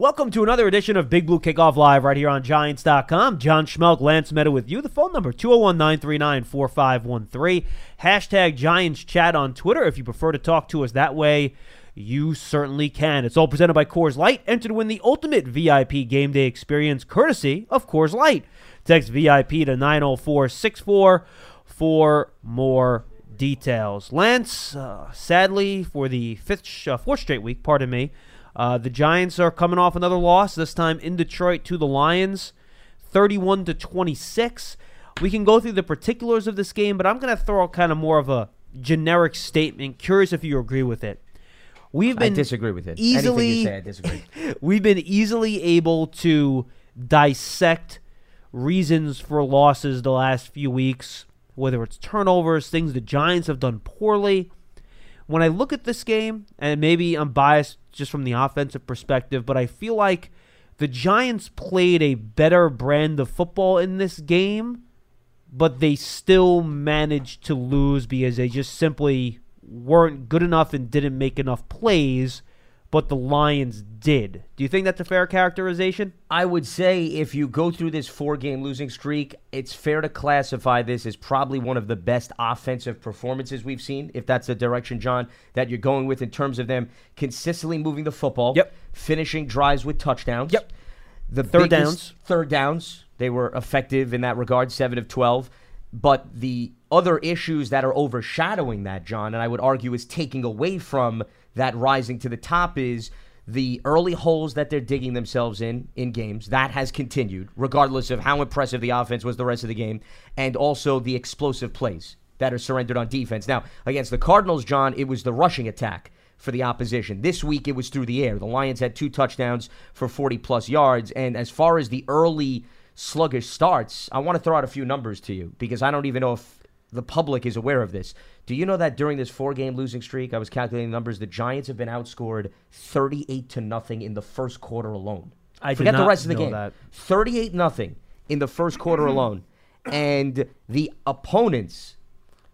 Welcome to another edition of Big Blue Kickoff Live right here on Giants.com. John Schmelk, Lance Medow with you. The phone number 201 939 4513. Hashtag Giants Chat on Twitter if you prefer to talk to us that way. You certainly can. It's all presented by Coors Light. Enter to win the ultimate VIP game day experience courtesy of Coors Light. Text VIP to 90464 for more details. Lance, uh, sadly, for the fifth, uh, fourth straight week, pardon me, uh, the Giants are coming off another loss, this time in Detroit to the Lions, 31 to 26. We can go through the particulars of this game, but I'm going to throw out kind of more of a generic statement. Curious if you agree with it. We've been I disagree with it. Easily, say, I disagree. we've been easily able to dissect reasons for losses the last few weeks, whether it's turnovers, things the Giants have done poorly. When I look at this game, and maybe I'm biased just from the offensive perspective, but I feel like the Giants played a better brand of football in this game, but they still managed to lose because they just simply weren't good enough and didn't make enough plays but the Lions did. Do you think that's a fair characterization? I would say if you go through this four game losing streak, it's fair to classify this as probably one of the best offensive performances we've seen, if that's the direction, John, that you're going with in terms of them consistently moving the football, yep. finishing drives with touchdowns. Yep. The third downs. Third downs. They were effective in that regard, 7 of 12. But the other issues that are overshadowing that, John, and I would argue is taking away from that rising to the top is the early holes that they're digging themselves in in games. That has continued regardless of how impressive the offense was the rest of the game and also the explosive plays that are surrendered on defense. Now against the cardinals john it was the rushing attack for the opposition. This week it was through the air. The lions had two touchdowns for 40 plus yards and as far as the early sluggish starts i want to throw out a few numbers to you because i don't even know if the public is aware of this. Do you know that during this four game losing streak, I was calculating the numbers, the Giants have been outscored 38 to nothing in the first quarter alone. I forget the rest of the game. That. 38 nothing in the first quarter alone. And the opponents,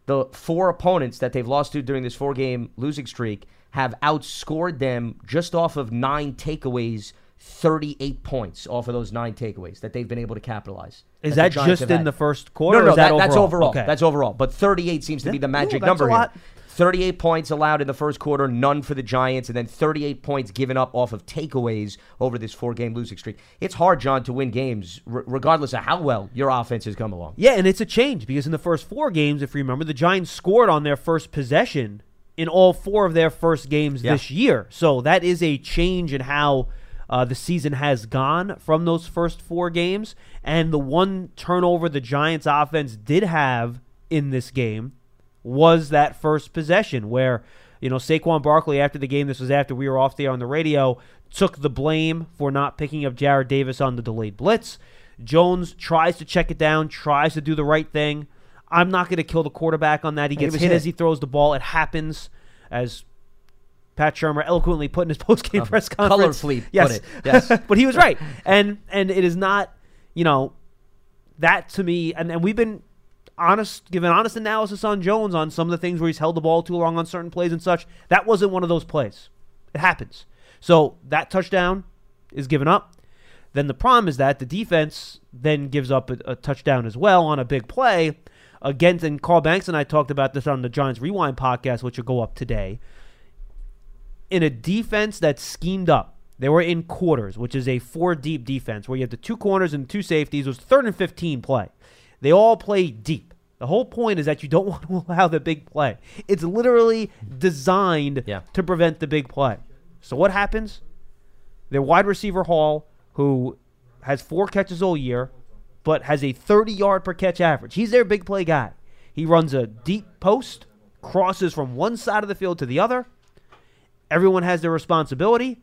the four opponents that they've lost to during this four game losing streak, have outscored them just off of nine takeaways 38 points off of those nine takeaways that they've been able to capitalize. Is that, just in the first quarter? No, no, that that, that's overall. Okay. That's overall. But 38 seems to yeah, be the magic no, number here. 38 points allowed in the first quarter, none for the Giants, and then 38 points given up off of takeaways over this four game losing streak. It's hard, John, to win games r- regardless of how well your offense has come along. Yeah, and it's a change because in the first four games, if you remember, the Giants scored on their first possession in all four of their first games yeah. this year. So that is a change in how uh, the season has gone from those first four games. And the one turnover the Giants offense did have in this game was that first possession where, you know, Saquon Barkley after the game, this was after we were off there on the radio, took the blame for not picking up Jarrad Davis on the delayed blitz. Jones tries to check it down, tries to do the right thing. I'm not going to kill the quarterback on that. He gets hit, hit as he throws the ball. It happens as Pat Shurmur eloquently put in his post-game uh, press conference. Colorfully yes. Yes. but he was right. And and it is not, you know, that to me and, and we've been honest given honest analysis on Jones on some of the things where he's held the ball too long on certain plays and such. That wasn't one of those plays. It happens. So that touchdown is given up. Then the problem is that the defense then gives up a, a touchdown as well on a big play against and Carl Banks and I talked about this on the Giants Rewind podcast, which will go up today in a defense that's schemed up. They were in quarters, which is a four deep defense where you have the two corners and two safeties. It was third and 15 play. They all play deep. The whole point is that you don't want to allow the big play. It's literally designed yeah. to prevent the big play. So what happens? Their wide receiver Hall, who has four catches all year, but has a 30 yard per catch average. He's their big play guy. He runs a deep post, crosses from one side of the field to the other, Everyone has their responsibility,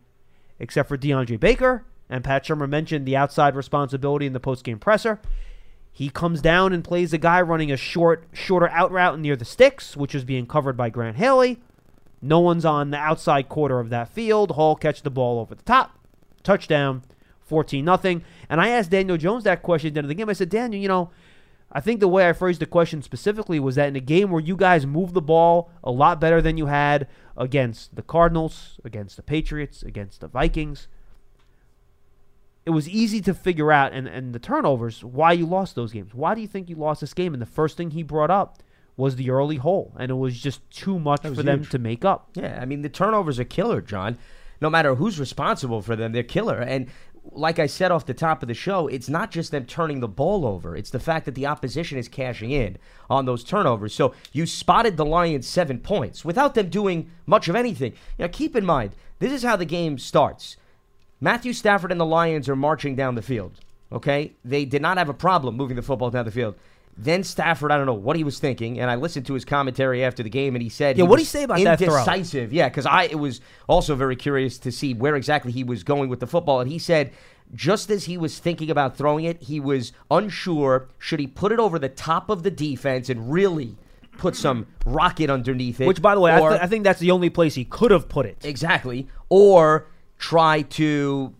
except for DeAndre Baker. And Pat Shurmur mentioned the outside responsibility in the postgame presser. He comes down and plays a guy running a short, shorter out route near the sticks, which is being covered by Grant Haley. No one's on the outside quarter of that field. Hall catch the ball over the top. Touchdown, 14 nothing. And I asked Daniel Jones that question at the end of the game. I said, Daniel, you know, I think the way I phrased the question specifically was that in a game where you guys moved the ball a lot better than you had against the Cardinals, against the Patriots, against the Vikings, it was easy to figure out, and, and the turnovers, why you lost those games. Why do you think you lost this game? And the first thing he brought up was the early hole, and it was just too much for them to make up. Yeah, I mean the turnovers are killer, John. No matter who's responsible for them, they're killer. And like I said off the top of the show, it's not just them turning the ball over; it's the fact that the opposition is cashing in on those turnovers. So you spotted the Lions seven points without them doing much of anything. Now keep in mind, this is how the game starts. Matthew Stafford and the Lions are marching down the field. Okay, they did not have a problem moving the football down the field. Then Stafford, I don't know what he was thinking, and I listened to his commentary after the game, and he said, Yeah, what'd he say about that throw? indecisive. Yeah, because I it was also very curious to see where exactly he was going with the football, and he said just as he was thinking about throwing it, he was unsure should he put it over the top of the defense and really put some rocket underneath it, Which, by the way, I, th- I think that's the only place he could have put it. Exactly. Or try to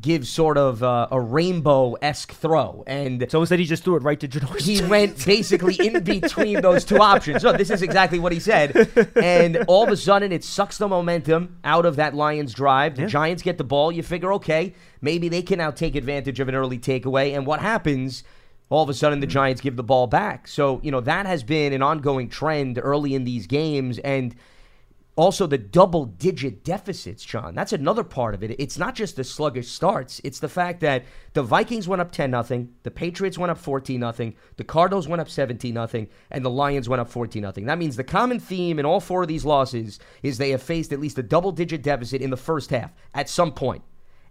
give sort of uh, a rainbow esque throw. And So instead, he just threw it right to Janoris. he went basically in between those two options. So this is exactly what he said. And all of a sudden, it sucks the momentum out of that Lions drive. The Yeah. Giants get the ball. You figure, okay, maybe they can now take advantage of an early takeaway. And what happens? All of a sudden, the Giants give the ball back. So, you know, that has been an ongoing trend early in these games. And also the double digit deficits, John. That's another part of it. It's not just the sluggish starts, it's the fact that the Vikings went up 10 nothing, the Patriots went up 14 nothing, the Cardinals went up 17 nothing, and the Lions went up 14 nothing. That means the common theme in all four of these losses is they have faced at least a double digit deficit in the first half at some point.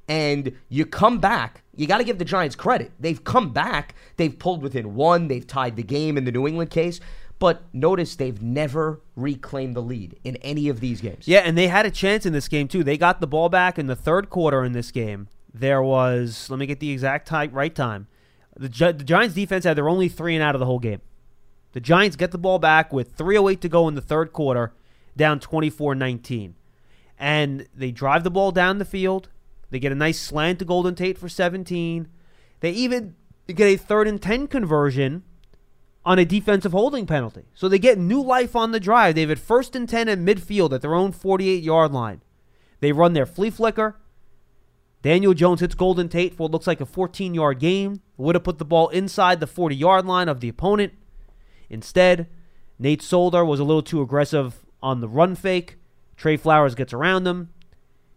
And you come back, you got to give the Giants credit. They've come back, they've pulled within one, they've tied the game in the New England case. But notice they've never reclaimed the lead in any of these games. Yeah, and they had a chance in this game too. They got the ball back in the third quarter in this game. There was, let me get the exact time, right time. The, the Giants defense had their only three and out of the whole game. The Giants get the ball back with 3:08 to go in the third quarter, down 24-19, and they drive the ball down the field. They get a nice slant to Golden Tate for 17. They even get a third and 10 conversion on a defensive holding penalty. So they get new life on the drive. They've had first and 10 at midfield at their own 48 yard line. They run their flea flicker. Daniel Jones hits Golden Tate for what looks like a 14 yard gain. Would have put the ball inside the 40 yard line of the opponent. Instead, Nate Solder was a little too aggressive on the run fake. Trey Flowers gets around him.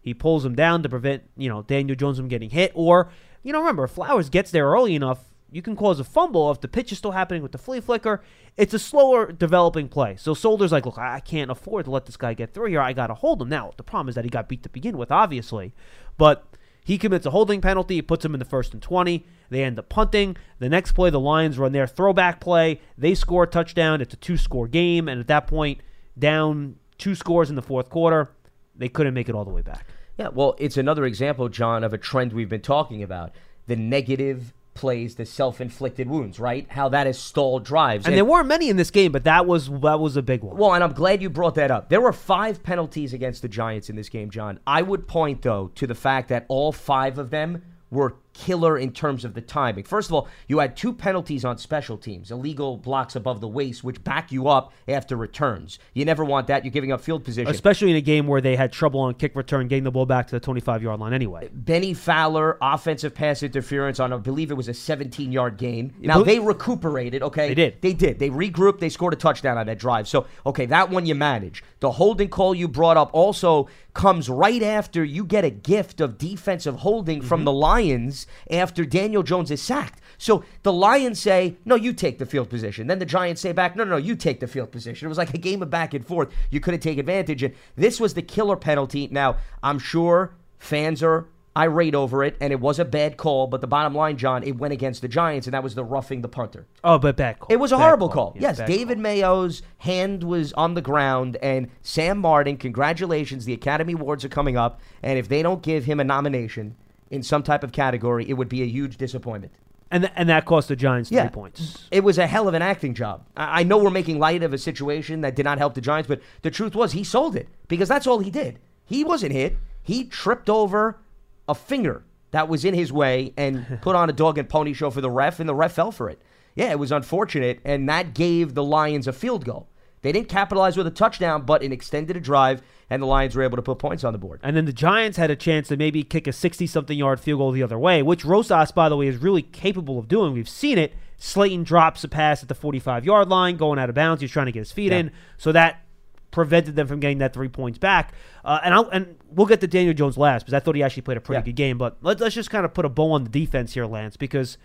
He pulls him down to prevent, you know, Daniel Jones from getting hit. Or, you know, remember, Flowers gets there early enough, you can cause a fumble if the pitch is still happening with the flea flicker. It's a slower developing play. So Solder's like, look, I can't afford to let this guy get through here. I got to hold him. Now, the problem is that he got beat to begin with, obviously. But he commits a holding penalty. It puts him in the first and 20. They end up punting. The next play, the Lions run their throwback play. They score a touchdown. It's a two score game. And at that point, down two scores in the fourth quarter, they couldn't make it all the way back. Yeah, well, it's another example, John, of a trend we've been talking about the negative plays, the self inflicted wounds, right? How that has stalled drives. And there weren't many in this game, but that was that was a big one. Well, and I'm glad you brought that up. There were five penalties against the Giants in this game, John. I would point, though, to the fact that all five of them were killer in terms of the timing. First of all, you had two penalties on special teams illegal blocks above the waist, which back you up after returns. You never want that. You're giving up field position. Especially in a game where they had trouble on kick return, getting the ball back to the 25 yard line anyway. Bennie Fowler, offensive pass interference on, I believe it was a 17 yard gain. Now, they recuperated, okay? They did. They did. They regrouped. They scored a touchdown on that drive. So, okay, that one you manage. The holding call you brought up also comes right after you get a gift of defensive holding Mm-hmm. from the Lions after Daniel Jones is sacked. So the Lions say, no, you take the field position. Then the Giants say back, no, no, no, you take the field position. It was like a game of back and forth. You couldn't take advantage. And this was the killer penalty. Now, I'm sure fans are irate over it, and it was a bad call. But the bottom line, John, it went against the Giants, and that was the roughing the punter. Oh, but bad call. It was a Bad horrible call. Yeah, yes, David call. Mayo's hand was on the ground, and Sam Martin, congratulations. The Academy Awards are coming up, and if they don't give him a nomination in some type of category, it would be a huge disappointment. And, th- and that cost the Giants three points. It was a hell of an acting job. I I know we're making light of a situation that did not help the Giants, but the truth was he sold it because that's all he did. He wasn't hit. He tripped over a finger that was in his way and put on a dog and pony show for the ref, and the ref fell for it. Yeah, it was unfortunate, and that gave the Lions a field goal. They didn't capitalize with a touchdown, but it extended a drive. And the Lions were able to put points on the board. And then the Giants had a chance to maybe kick a 60 something yard field goal the other way, which Rosas, by the way, is really capable of doing. We've seen it. Slayton drops a pass at the 45 yard line, going out of bounds. He's trying to get his feet Yeah. in. So that prevented them from getting that three points back. Uh, and I'll, and we'll get to Daniel Jones last because I thought he actually played a pretty Yeah. good game. But let's, let's just kind of put a bow on the defense here, Lance, because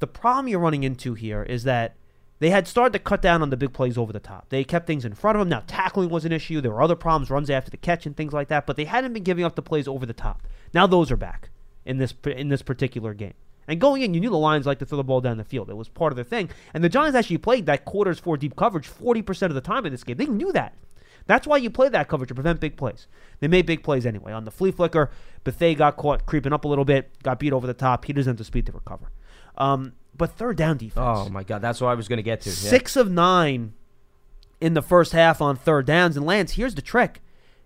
the problem you're running into here is that they had started to cut down on the big plays over the top. They kept things in front of them. Now tackling was an issue. There were other problems, runs after the catch and things like that. But they hadn't been giving up the plays over the top. Now those are back in this in this particular game. And going in, you knew the Lions like to throw the ball down the field. It was part of their thing. And the Giants actually played that quarters four deep coverage 40% of the time in this game. They knew that. That's why you play that coverage to prevent big plays. They made big plays anyway. On the flea flicker, Bethea got caught creeping up a little bit, got beat over the top. He doesn't have the speed to recover. Um, but third down defense. Oh my God, that's what I was going to get to. Yeah. Six of nine in the first half on third downs. And Lance, here's the trick: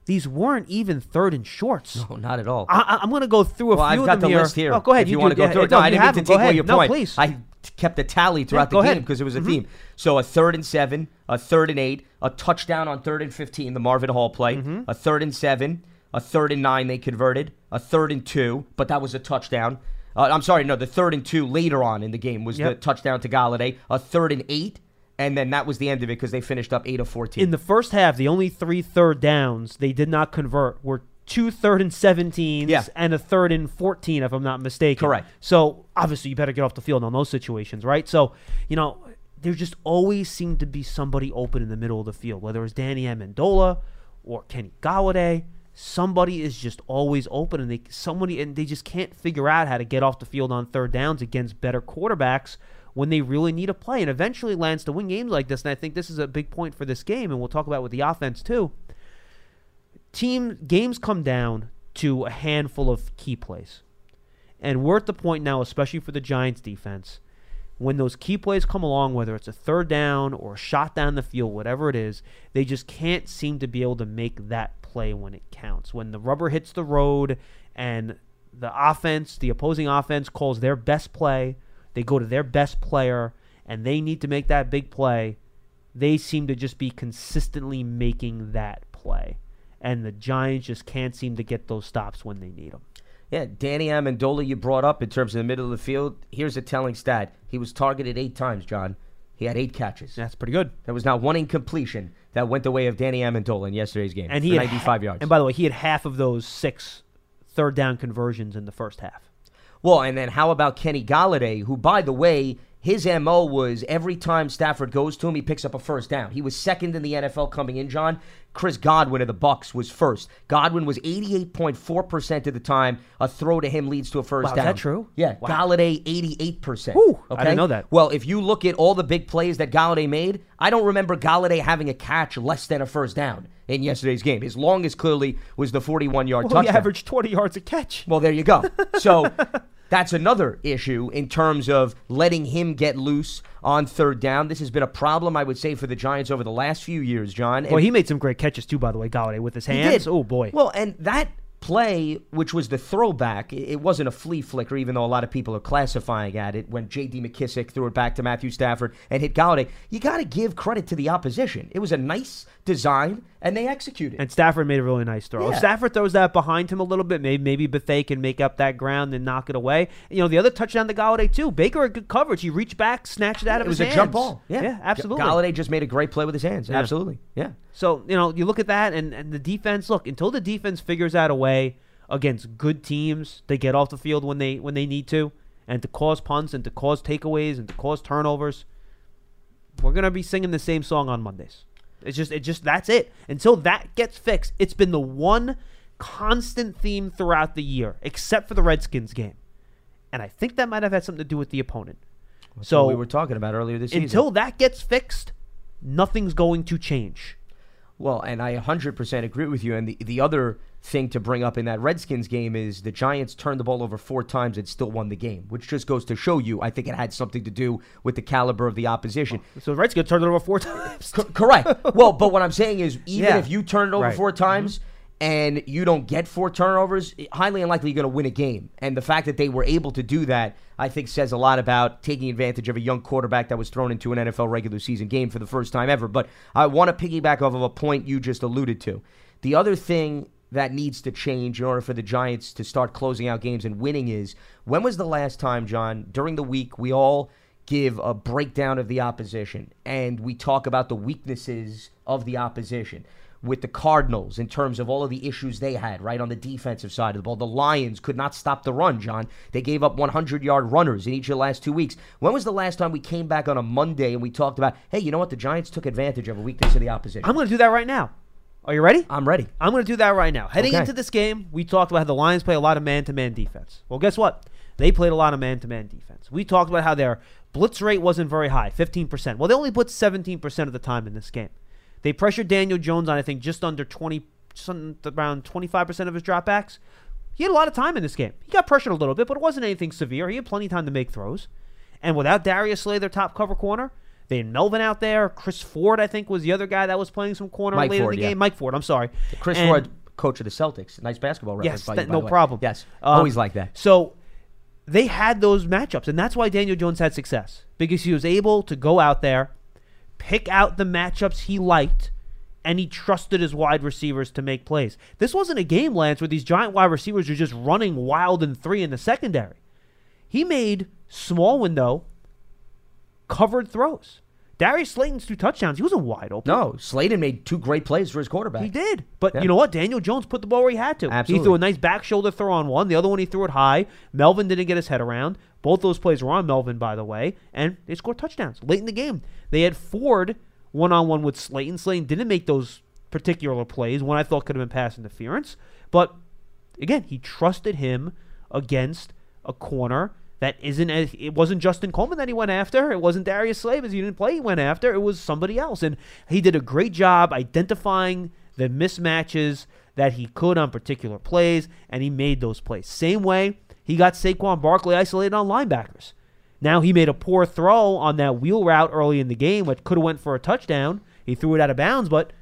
these weren't even third and shorts. No, not at all. I, I'm going to go through a well, few I've of got them the here. list here. Oh, go ahead. If you, do- want to go yeah, through it. no, No, I didn't mean to take away your no, point. please. I kept a tally throughout go the game because it was a Mhm. theme. So a third and seven, a third and eight, a touchdown on third and fifteen, the Marvin Hall play, Mm-hmm. a third and seven, a third and nine they converted, a third and two, but that was a touchdown. Uh, I'm sorry, no, the third and two later on in the game was the touchdown to Golladay, a third and eight, and then that was the end of it because they finished up eight of fourteen. In the first half, the only three third downs they did not convert were two third and 17s Yeah. and a third and 14, if I'm not mistaken. Correct. So obviously, you better get off the field on those situations, right? So, you know, there just always seemed to be somebody open in the middle of the field, whether it was Danny Amendola or Kenny Golladay. Somebody is just always open, and they somebody and they just can't figure out how to get off the field on third downs against better quarterbacks when they really need a play. And eventually, lands to win games like this. And I think this is a big point for this game, and we'll talk about with the offense too. Team games come down to a handful of key plays. And we're at the point now, especially for the Giants defense, when those key plays come along, whether it's a third down or a shot down the field, whatever it is, they just can't seem to be able to make that play when it counts. When the rubber hits the road and the offense, the opposing offense calls their best play, they go to their best player, and they need to make that big play, they seem to just be consistently making that play. And the Giants just can't seem to get those stops when they need them. Yeah, Danny Amendola, you brought up in terms of the middle of the field. Here's a telling stat: he was targeted eight times. John, he had eight catches. That's pretty good. There was not one incompletion that went the way of Danny Amendola in yesterday's game. And he had 95 ha- yards. And by the way, he had half of those six third down conversions in the first half. well, and then how about Kenny Galladay, who, by the way, his mo was every time Stafford goes to him, he picks up a first down. He was second in the NFL coming in. John, Chris Godwin of the Bucks was first. Godwin was 88.4 percent of the time. A throw to him leads to a first Wow, is down. that true? Yeah, Wow. Golladay 88 percent. Whew, I didn't know that. Well, if you look at all the big plays that Golladay made, I don't remember Golladay having a catch less than a first down in yesterday's game. His longest clearly was the 41 yard touchdown. Well, he averaged 20 yards a catch. Well, there you go. So that's another issue in terms of letting him get loose on third down. This has been a problem, I would say, for the Giants over the last few years, John. Well, he made some great catches too, by the way, Golladay, with his hands. Oh, boy. Well, and that play, which was the throwback, it wasn't a flea flicker, even though a lot of people are classifying at it. When J.D. McKissic threw it back to Matthew Stafford and hit Golladay, you got to give credit to the opposition. It was a nice design, and they executed. and Stafford made a really nice throw. If Stafford throws that behind him a little bit, maybe maybe Bethea can make up that ground and knock it away. You know, the other touchdown to Golladay too. Baker had good coverage. He reached back, snatched it out of it his hands. It was a jump ball. Yeah, yeah, absolutely. Golladay just made a great play with his hands. Yeah. Absolutely. Yeah. So, you know, you look at that and, and the defense, look, until the defense figures out a way against good teams to get off the field when they when they need to and to cause punts and to cause takeaways and to cause turnovers, we're gonna be singing the same song on Mondays. It's just it just that's it. Until that gets fixed, it's been the one constant theme throughout the year, except for the Redskins game. And I think that might have had something to do with the opponent. So so we were talking about earlier this season. until that gets fixed, nothing's going to change. Well, and I 100% agree with you. And the, the other thing to bring up in that Redskins game is the Giants turned the ball over four times and still won the game, which just goes to show you, I think it had something to do with the caliber of the opposition. So the Redskins turned it over four times. Co- correct. well, but what I'm saying is, even Yeah. if you turn it over Right. Mm-hmm. four times and you don't get four turnovers, highly unlikely you're going to win a game. And the fact that they were able to do that, I think, says a lot about taking advantage of a young quarterback that was thrown into an NFL regular season game for the first time ever. But I want to piggyback off of a point you just alluded to. The other thing that needs to change in order for the Giants to start closing out games and winning is when was the last time, John, during the week, we all give a breakdown of the opposition and we talk about the weaknesses of the opposition with the Cardinals in terms of all of the issues they had, right, on the defensive side of the ball. The Lions could not stop the run, John. They gave up 100 yard runners in each of the last two weeks. When was the last time we came back on a Monday and we talked about, hey, you know what? The Giants took advantage of a weakness of the opposition. I'm going to do that right now. Are you ready? I'm ready. I'm going to do that right now. Heading Okay. into this game, we talked about how the Lions play a lot of man-to-man defense. Well, guess what? They played a lot of man-to-man defense. We talked about how their blitz rate wasn't very high, 15%. Well, they only blitzed 17% of the time in this game. They pressured Daniel Jones on I think just under 20 just around 25% of his dropbacks. He had a lot of time in this game. He got pressured a little bit, but it wasn't anything severe. He had plenty of time to make throws. And without Darius Slay, their top cover corner, they had Melvin out there. Chris Ford, I think, was the other guy that was playing some corner Mike later Ford, in the yeah. game. Mike Ford, I'm sorry. Chris And- Ford, coach of the Celtics. Nice basketball reference. Yes, by that- by no problem. Yes, Um, always like that. So they had those matchups, and that's why Daniel Jones had success because he was able to go out there, pick out the matchups he liked, and he trusted his wide receivers to make plays. This wasn't a game, Lance, where these giant wide receivers were just running wild and three in the secondary. He made small window, covered throws. Darius Slayton's two touchdowns, he wasn't wide open. No, Slayton made two great plays for his quarterback. He did. But Yeah. you know what? Daniel Jones put the ball where he had to. Absolutely. He threw a nice back shoulder throw on one. The other one he threw it high. Melvin didn't get his head around. Both those plays were on Melvin, by the way. And they scored touchdowns late in the game. They had Ford one on one with Slayton. Slayton didn't make those particular plays. One I thought could have been pass interference. But again, he trusted him against a corner that isn't it wasn't Justin Coleman that he went after. It wasn't Darius as he didn't play he went after. It was somebody else. And he did a great job identifying the mismatches that he could on particular plays, and he made those plays. Same way he got Saquon Barkley isolated on linebackers. Now he made a poor throw on that wheel route early in the game, which could have went for a touchdown. He threw it out of bounds, but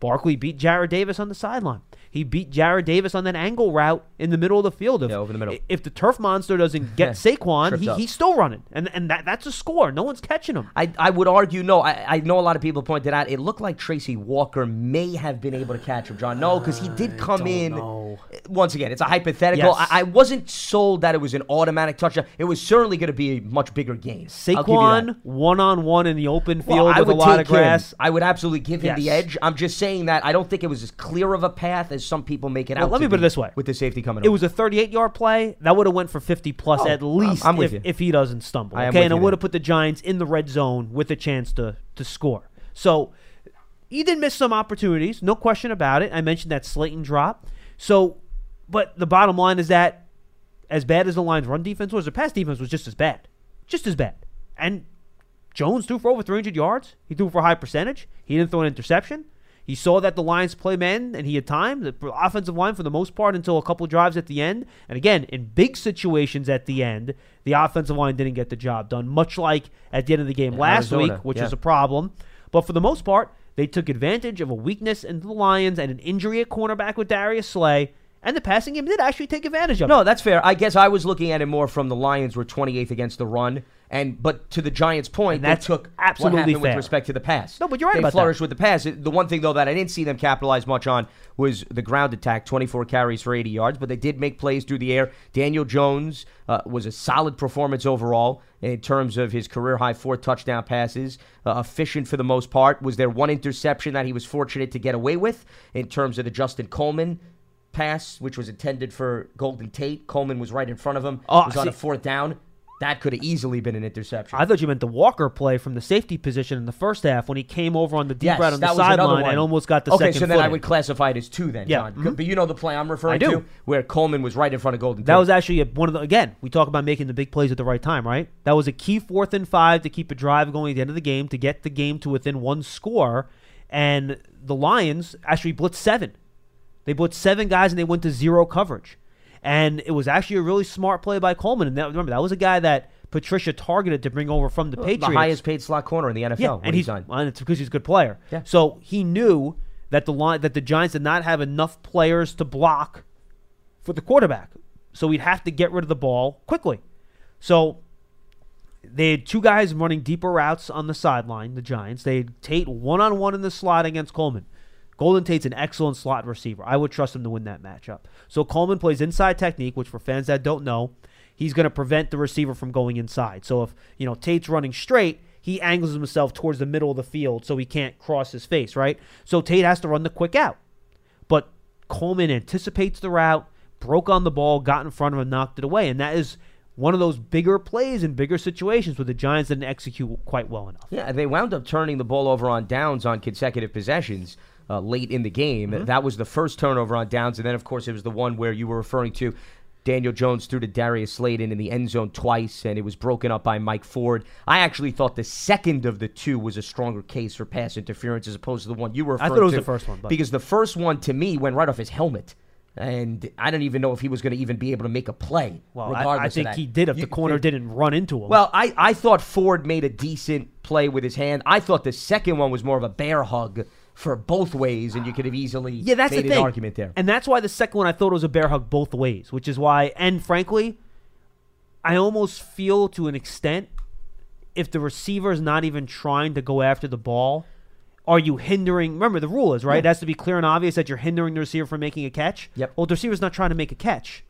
Barkley beat Jarrad Davis on the sideline. He beat Jarrad Davis on that angle route in the middle of the field. If, Yeah, over the middle. If the turf monster doesn't get Saquon, he, he's still running, and and that, that's a score. No one's catching him. I, I would argue no. I, I know a lot of people pointed out it looked like Tracy Walker may have been able to catch him, John. No, because he did come in. know. Once again, it's a hypothetical. Yes. I, I wasn't sold that it was an automatic touchdown. It was certainly going to be a much bigger game. I'll give you that. Saquon one on one in the open field Well, with a lot of grass. Him. I would absolutely give him the edge. I'm just saying that I don't think it was as clear of a path as some people make it Well, out. let me put it this way. with the safety coming. It over. was a 38 yard play. That would have went for 50 plus Oh, at I'm- least I'm with if, if he doesn't stumble. I okay, and it would have put the Giants in the red zone with a chance to to score. So he did miss some opportunities, no question about it. I mentioned that Slayton drop. So, but the bottom line is that as bad as the Lions' run defense was, their pass defense was just as bad, just as bad. And Jones threw for over 300 yards. He threw for a high percentage. He didn't throw an interception. He saw that the Lions play men, and he had time. The offensive line, for the most part, until a couple drives at the end. And again, in big situations at the end, the offensive line didn't get the job done, much like at the end of the game Yeah, last Arizona, week, which yeah. is a problem. But for the most part, they took advantage of a weakness in the Lions and an injury at cornerback with Darius Slay. And the passing game did actually take advantage of it. No, that's fair. I guess I was looking at it more from the Lions were 28th against the run, and but to the Giants' point, that's took absolutely with respect to the pass. No, but you're right they about that. flourished with the pass. The one thing though that I didn't see them capitalize much on was the ground attack, 24 carries for 80 yards, but they did make plays through the air. Daniel Jones uh, was a solid performance overall in terms of his career high four touchdown passes, uh, efficient for the most part. Was there one interception that he was fortunate to get away with in terms of the Justin Coleman? pass, which was intended for Golden Tate. Coleman was right in front of him. Oh, was on see- a fourth down. That could have easily been an interception. I thought you meant the Walker play from the safety position in the first half when he came over on the deep yes, route on the that was another sideline and almost got the okay, second so then I would classify it as two then, Yeah, John. mhm. But you know the play I'm referring to, where Coleman was right in front of Golden That Tate. was actually a, one of the again. We talk about making the big plays at the right time, right? That was a key fourth and five to keep a drive going at the end of the game to get the game to within one score, and the Lions actually blitzed seven. They blitzed seven guys and they went to zero coverage, and it was actually a really smart play by Coleman. And that, remember that was a guy that Patricia targeted to bring over from the Patriots. the highest paid slot corner in the NFL Yeah, when and he he's signed. well, and it's because he's a good player. Yeah. So he knew that the line that the Giants did not have enough players to block for the quarterback. So he'd have to get rid of the ball quickly. So they had two guys running deeper routes on the sideline, the Giants. They had Tate one on one in the slot against Coleman. Golden Tate's an excellent slot receiver. I would trust him to win that matchup. So Coleman plays inside technique, which for fans that don't know, he's going to prevent the receiver from going inside. So if, you know, Tate's running straight, he angles himself towards the middle of the field so he can't cross his face, right? So Tate has to run the quick out. But Coleman anticipates the route, broke on the ball, got in front of him, knocked it away. And that is one of those bigger plays in bigger situations where the Giants didn't execute quite well enough. Yeah, they wound up turning the ball over on downs on consecutive possessions uh, late in the game. Mm-hmm. That was the first turnover on downs, and then of course it was the one where you were referring to. Daniel Jones threw to Darius Slayton in the end zone twice, and it was broken up by Mike Ford. I actually thought the second of the two was a stronger case for pass interference as opposed to the one you were referring to. I thought it was to, the first one. But. Because the first one, to me, went right off his helmet and I don't even know if he was going to even be able to make a play. Well, I, I, think he did if you, the corner didn't run into him. Well, I, I thought Ford made a decent play with his hand. I thought the second one was more of a bear hug for both ways, and you could have easily yeah, that's made the thing. an argument there. And that's why the second one I thought was a bear hug both ways, which is why, and frankly, I almost feel to an extent if the receiver is not even trying to go after the ball, are you hindering? Remember, the rule is right. Yeah. It has to be clear and obvious that you're hindering the receiver from making a catch. Yep. Well, the receiver's not trying to make a catch.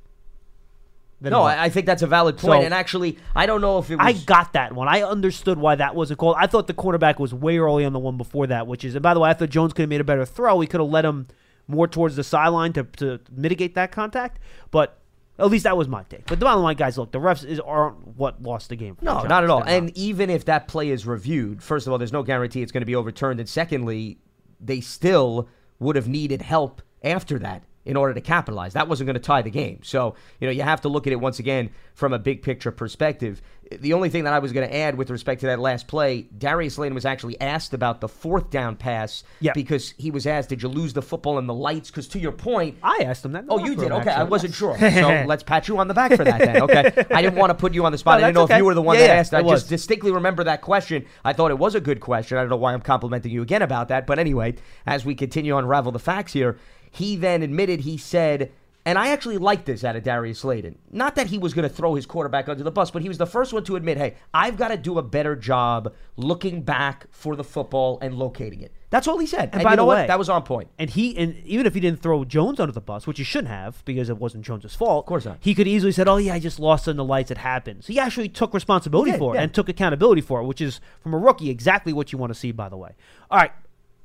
No, I, I, think that's a valid point. So, and actually, I don't know if it was. I got that one. I understood why that wasn't called. I thought the cornerback was way early on the one before that, which is, and by the way, I thought Jones could have made a better throw. He could have let him more towards the sideline to, to mitigate that contact. But at least that was my take. But the bottom line, guys, look, the refs is, aren't what lost the game. no, not at all. And even if that play is reviewed, first of all, there's no guarantee it's going to be overturned. And secondly, they still would have needed help after that in order to capitalize. That wasn't going to tie the game. So, you know, you have to look at it once again from a big picture perspective. The only thing that I was going to add with respect to that last play, Darius Slayton was actually asked about the fourth down pass yep. because he was asked, "Did you lose the football in the lights?" Because to your point, I asked him that. Oh, you did. Okay, I wasn't sure. So let's pat you on the back for that. Then, okay. I didn't want to put you on the spot. No, I didn't know okay. if you were the one yeah, that yeah, asked. I was. just distinctly remember that question. I thought it was a good question. I don't know why I'm complimenting you again about that. But anyway, as we continue to unravel the facts here, he then admitted he said and I actually like this out of Darius Slayton. Not that he was going to throw his quarterback under the bus, but he was the first one to admit, hey, I've got to do a better job looking back for the football and locating it. That's all he said. And, and by you know the what? way, that was on point. And he, and even if he didn't throw Jones under the bus, which he shouldn't have because it wasn't Jones's fault, of course not. He could easily said, "Oh yeah, I just lost in the lights. It happens." He actually took responsibility for it yeah. and took accountability for it, which is from a rookie exactly what you want to see. By the way, all right.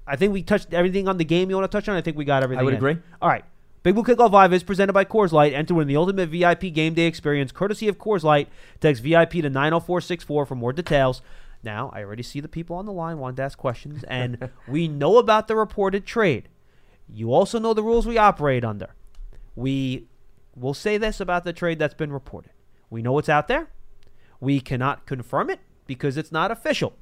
I think we touched everything on the game you want to touch on. I think we got everything. I would in. agree. All right. Big Blue Kickoff Live is presented by Coors Light. Enter win the ultimate VIP game day experience courtesy of Coors Light. Text VIP to 90464 for more details. Now, I already see the people on the line wanting to ask questions, and we know about the reported trade. You also know the rules we operate under. We will say this about the trade that's been reported. We know it's out there. We cannot confirm it because it's not official.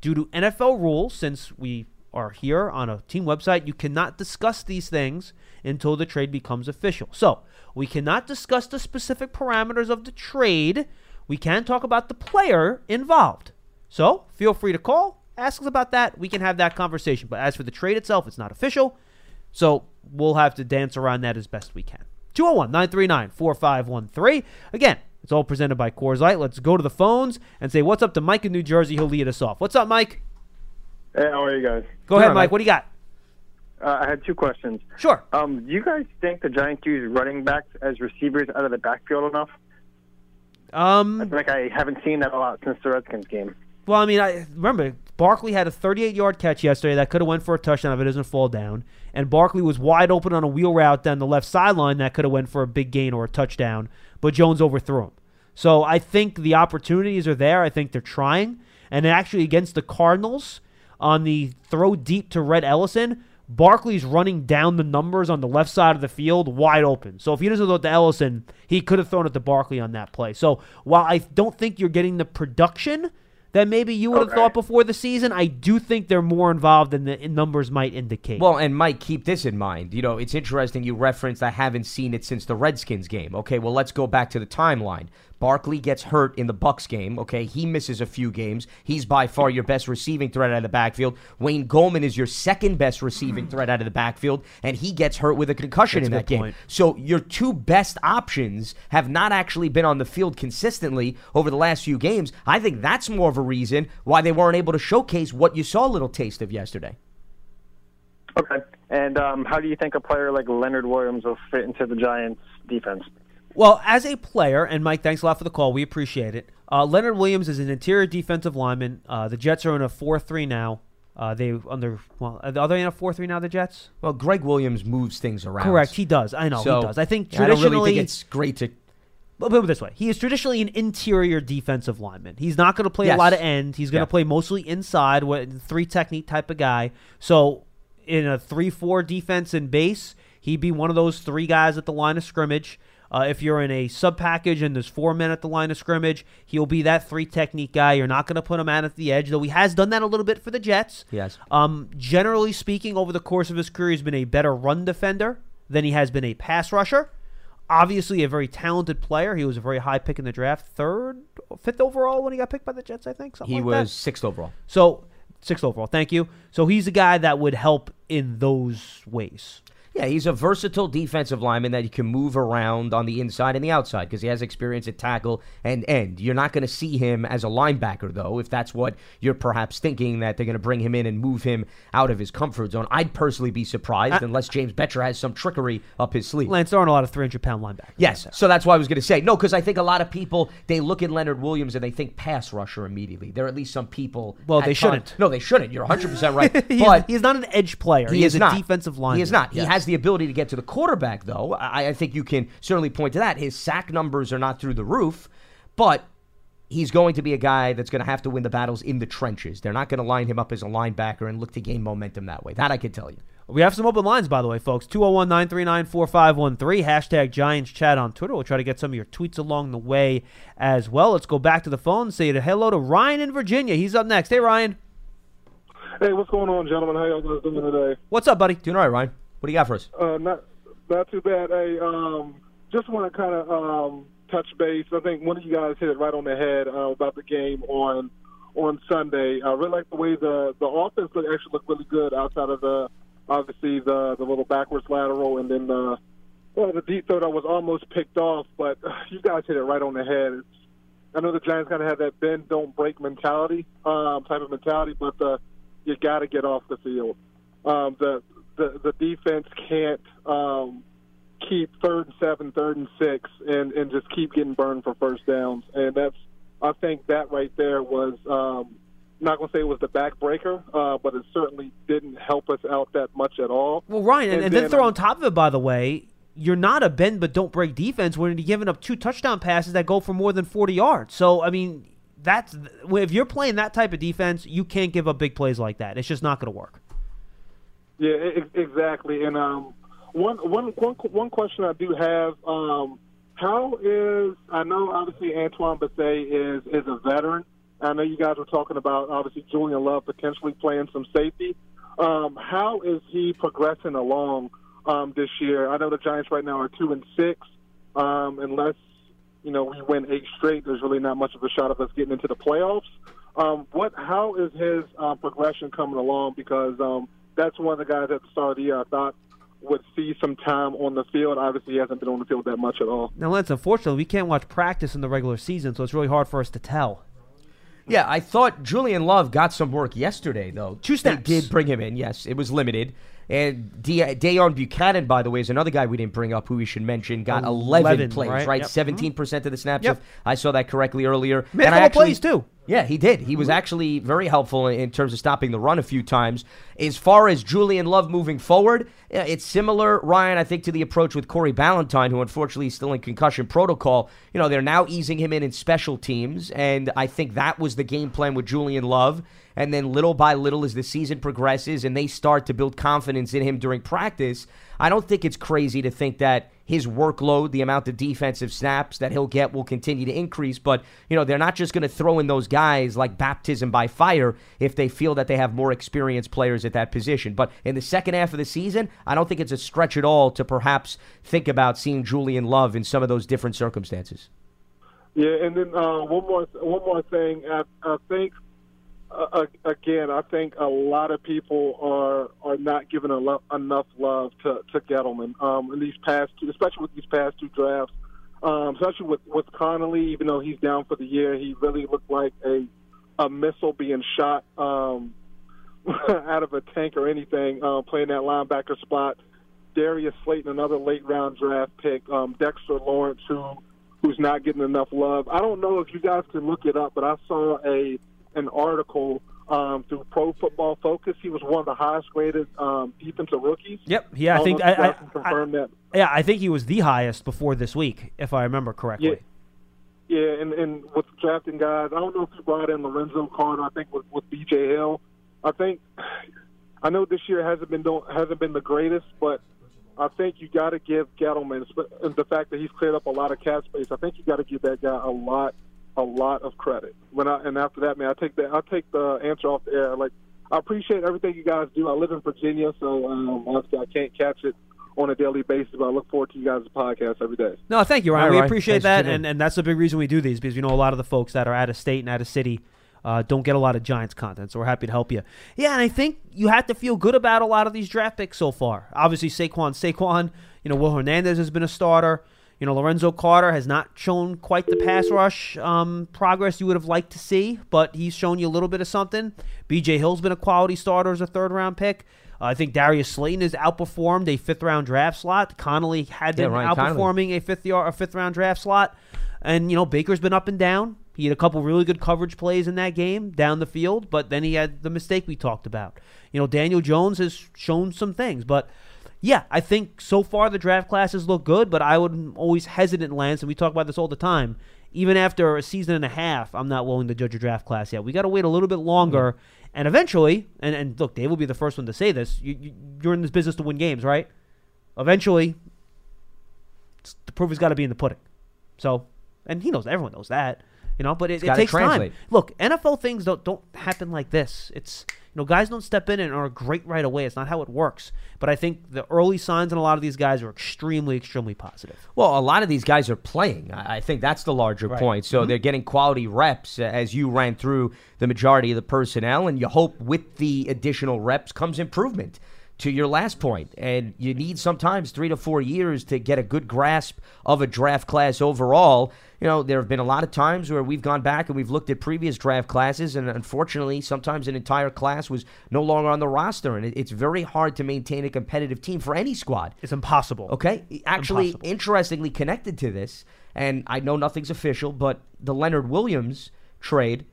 Due to NFL rules, since we are here on a team website, you cannot discuss these things until the trade becomes official. So, we cannot discuss the specific parameters of the trade. We can talk about the player involved. So, feel free to call, ask us about that. We can have that conversation. But as for the trade itself, it's not official. So, we'll have to dance around that as best we can. 201 939 4513. Again, it's all presented by Coors Light. Let's go to the phones and say what's up to Mike in New Jersey. He'll lead us off. What's up, Mike? Hey, how are you guys? Go ahead, Mike. What do you got? Uh, I had two questions. Sure. Um, do you guys think the Giants use running backs as receivers out of the backfield enough? Um, I feel like I haven't seen that a lot since the Redskins game. Well, I mean, I remember Barkley had a 38-yard catch yesterday that could have went for a touchdown if it doesn't fall down, and Barkley was wide open on a wheel route down the left sideline that could have went for a big gain or a touchdown, but Jones overthrew him. So I think the opportunities are there. I think they're trying, and actually against the Cardinals on the throw deep to Rhett Ellison, Barkley's running down the numbers on the left side of the field wide open. So if he doesn't throw it to Ellison, he could have thrown it to Barkley on that play. So while I don't think you're getting the production that maybe you would have okay. thought before the season, I do think they're more involved than the numbers might indicate. Well, and Mike, keep this in mind. You know, it's interesting you referenced I haven't seen it since the Redskins game. Okay, well, let's go back to the timeline. Barkley gets hurt in the Bucks game. Okay, he misses a few games. He's by far your best receiving threat out of the backfield. Wayne Gallman is your second best receiving threat out of the backfield, and he gets hurt with a concussion That's in that game. Point. So your two best options have not actually been on the field consistently over the last few games. I think that's more of a reason why they weren't able to showcase what you saw a little taste of yesterday. Okay. And um, how do you think a player like Leonard Williams will fit into the Giants' defense? Well, as a player, and Mike, thanks a lot for the call. We appreciate it. Uh, Leonard Williams is an interior defensive lineman. Uh, the Jets are in a four-three now. Uh, they under well, are they in a four-three now? The Jets. Well, Gregg Williams moves things around. Correct, he does. I know So, he does. I think I don't traditionally, really think it's great to. But put it this way: he is traditionally an interior defensive lineman. He's not going to play Yes. a lot of end. He's going to Yeah. play mostly inside, three technique type of guy. So in a three-four defense in base, he'd be one of those three guys at the line of scrimmage. Uh, if you're in a sub package and there's four men at the line of scrimmage, he'll be that three technique guy. You're not going to put him out at the edge, though he has done that a little bit for the Jets. Yes. Um, generally speaking, over the course of his career, he's been a better run defender than he has been a pass rusher. Obviously, a very talented player. He was a very high pick in the draft, third, fifth overall when he got picked by the Jets. I think something He like that. was sixth overall. so sixth overall. Thank you. So he's a guy that would help in those ways. Yeah, he's a versatile defensive lineman that you can move around on the inside and the outside because he has experience at tackle and end. You're not going to see him as a linebacker, though, if that's what you're perhaps thinking that they're going to bring him in and move him out of his comfort zone. I'd personally be surprised unless James Bettcher has some trickery up his sleeve. Lance, there aren't a lot of 300 pound linebackers. Yes, so that's why I was going to say no, because I think a lot of people they look at Leonard Williams and they think pass rusher immediately. There are at least some people. Well, they shouldn't. No, they shouldn't. You're 100 percent right. he's, but he's not an edge player. He, he is, is a not. defensive lineman. He is not. Yes. He has the ability to get to the quarterback, though. I, I think you can certainly point to that. His sack numbers are not through the roof, but he's going to be a guy that's going to have to win the battles in the trenches. They're not going to line him up as a linebacker and look to gain momentum that way. That I can tell you. We have some open lines, by the way, folks. 201 939 4513. Hashtag Giants Chat on Twitter. We'll try to get some of your tweets along the way as well. Let's go back to the phone and say hello to Ryan in Virginia. He's up next. Hey, Ryan. Hey, what's going on, gentlemen? How y'all guys doing today? What's up, buddy? Doing all right, Ryan. What do you got for us? Uh, not not too bad. I um, just want to kind of um, touch base. I think one of you guys hit it right on the head uh, about the game on on Sunday. I really like the way the the offense look, actually looked really good outside of the obviously the the little backwards lateral and then the well the deep throw that was almost picked off. But uh, you guys hit it right on the head. It's, I know the Giants kind of have that bend don't break mentality um, type of mentality, but uh, you got to get off the field. Um, the, the the defense can't um, keep third and seven, third and six, and and just keep getting burned for first downs. And that's I think that right there was um, not going to say it was the backbreaker, uh, but it certainly didn't help us out that much at all. Well, Ryan, and, And and then then, throw on top of it, by the way, you're not a bend but don't break defense when you're giving up two touchdown passes that go for more than 40 yards. So, I mean, that's if you're playing that type of defense, you can't give up big plays like that. It's just not going to work. Yeah, exactly. And um, one, one, one, one question I do have: um, How is I know obviously Antoine Bethea is is a veteran. I know you guys were talking about obviously Julian Love potentially playing some safety. Um, how is he progressing along um, this year? I know the Giants right now are two and six. Um, unless you know we win eight straight, there's really not much of a shot of us getting into the playoffs. Um, what? How is his uh, progression coming along? Because um, that's one of the guys at the start of the year I thought would see some time on the field. Obviously, he hasn't been on the field that much at all. Now, Lance, unfortunately, we can't watch practice in the regular season, so it's really hard for us to tell. Yeah, I thought Julian Love got some work yesterday, though. Two They did bring him in, yes. It was limited. And De- Deone Bucannon, by the way, is another guy we didn't bring up who we should mention. Got 11, 11, plays, right? right? Yep. 17% of the snaps. Yep. If I saw that correctly earlier. Made a And I actually- plays, too. Yeah, he did. He was actually very helpful in, terms of stopping the run a few times. As far as Julian Love moving forward, it's similar, Ryan, I think, to the approach with Corey Ballentine, who unfortunately is still in concussion protocol. You know, they're now easing him in in special teams, and I think that was the game plan with Julian Love. And then little by little, as the season progresses and they start to build confidence in him during practice, I don't think it's crazy to think that his workload, the amount of defensive snaps that he'll get will continue to increase. But, you know, they're not just going to throw in those guys like baptism by fire if they feel that they have more experienced players at that position. But in the second half of the season, I don't think it's a stretch at all to perhaps think about seeing Julian Love in some of those different circumstances. Yeah, and then uh, one more one more thing. I, I think uh, again, I think a lot of people are are not giving lo- enough love to to Gettleman um, in these past two, especially with these past two drafts. Um, especially with with Connelly, even though he's down for the year, he really looked like a a missile being shot um, out of a tank or anything uh, playing that linebacker spot. Darius Slayton, another late round draft pick. Um, Dexter Lawrence, who who's not getting enough love. I don't know if you guys can look it up, but I saw a an article um, through Pro Football Focus. He was one of the highest graded um, defensive rookies. Yep. Yeah, I, think know if you I, guys can I, confirm that. yeah, I think he was the highest before this week, if I remember correctly. Yeah. Yeah, and, and with drafting guys, I don't know if you brought in Lorenzo Carter. I think with, with B.J. Hill, I think I know this year hasn't been hasn't been the greatest, but I think you got to give Gettleman and the fact that he's cleared up a lot of cap space. I think you got to give that guy a lot, a lot of credit. When I and after that, man, I take that I take the answer off the air. Like I appreciate everything you guys do. I live in Virginia, so um, honestly, I can't catch it on a daily basis, but I look forward to you guys' podcast every day. No, thank you, Ryan. All we right. appreciate Thanks that, and, and that's the big reason we do these because we know a lot of the folks that are out of state and out of city uh, don't get a lot of Giants content, so we're happy to help you. Yeah, and I think you have to feel good about a lot of these draft picks so far. Obviously, Saquon, Saquon, you know, Will Hernandez has been a starter. You know, Lorenzo Carter has not shown quite the pass rush um, progress you would have liked to see, but he's shown you a little bit of something. B.J. Hill's been a quality starter as a third round pick. Uh, I think Darius Slayton has outperformed a fifth round draft slot. Connelly had been Connelly. outperforming a fifth yard, a fifth round draft slot, and you know Baker's been up and down. He had a couple really good coverage plays in that game down the field, but then he had the mistake we talked about. You know, Daniel Jones has shown some things, but yeah, I think so far the draft classes look good, but I would always hesitant, Lance, and we talk about this all the time. Even after a season and a half, I'm not willing to judge a draft class yet. We got to wait a little bit longer, and eventually, and, and look, Dave will be the first one to say this. You, you, you're in this business to win games, right? Eventually, the proof has got to be in the pudding. So, and he knows, everyone knows that, you know. But it, it takes translate. time. Look, NFL things don't don't happen like this. It's you know, guys don't step in and are great right away. It's not how it works. But I think the early signs in a lot of these guys are extremely, extremely positive. Well, a lot of these guys are playing. I think that's the larger Right. point. So they're getting quality reps uh, as you ran through the majority of the personnel, and you hope with the additional reps comes improvement. To your last point, and you need sometimes three to four years to get a good grasp of a draft class overall. You know, there have been a lot of times where we've gone back and we've looked at previous draft classes, and unfortunately, sometimes an entire class was no longer on the roster, and it's very hard to maintain a competitive team for any squad. It's impossible. Okay. Actually, Impossible. interestingly connected to this, and I know nothing's official, but the Leonard Williams trade,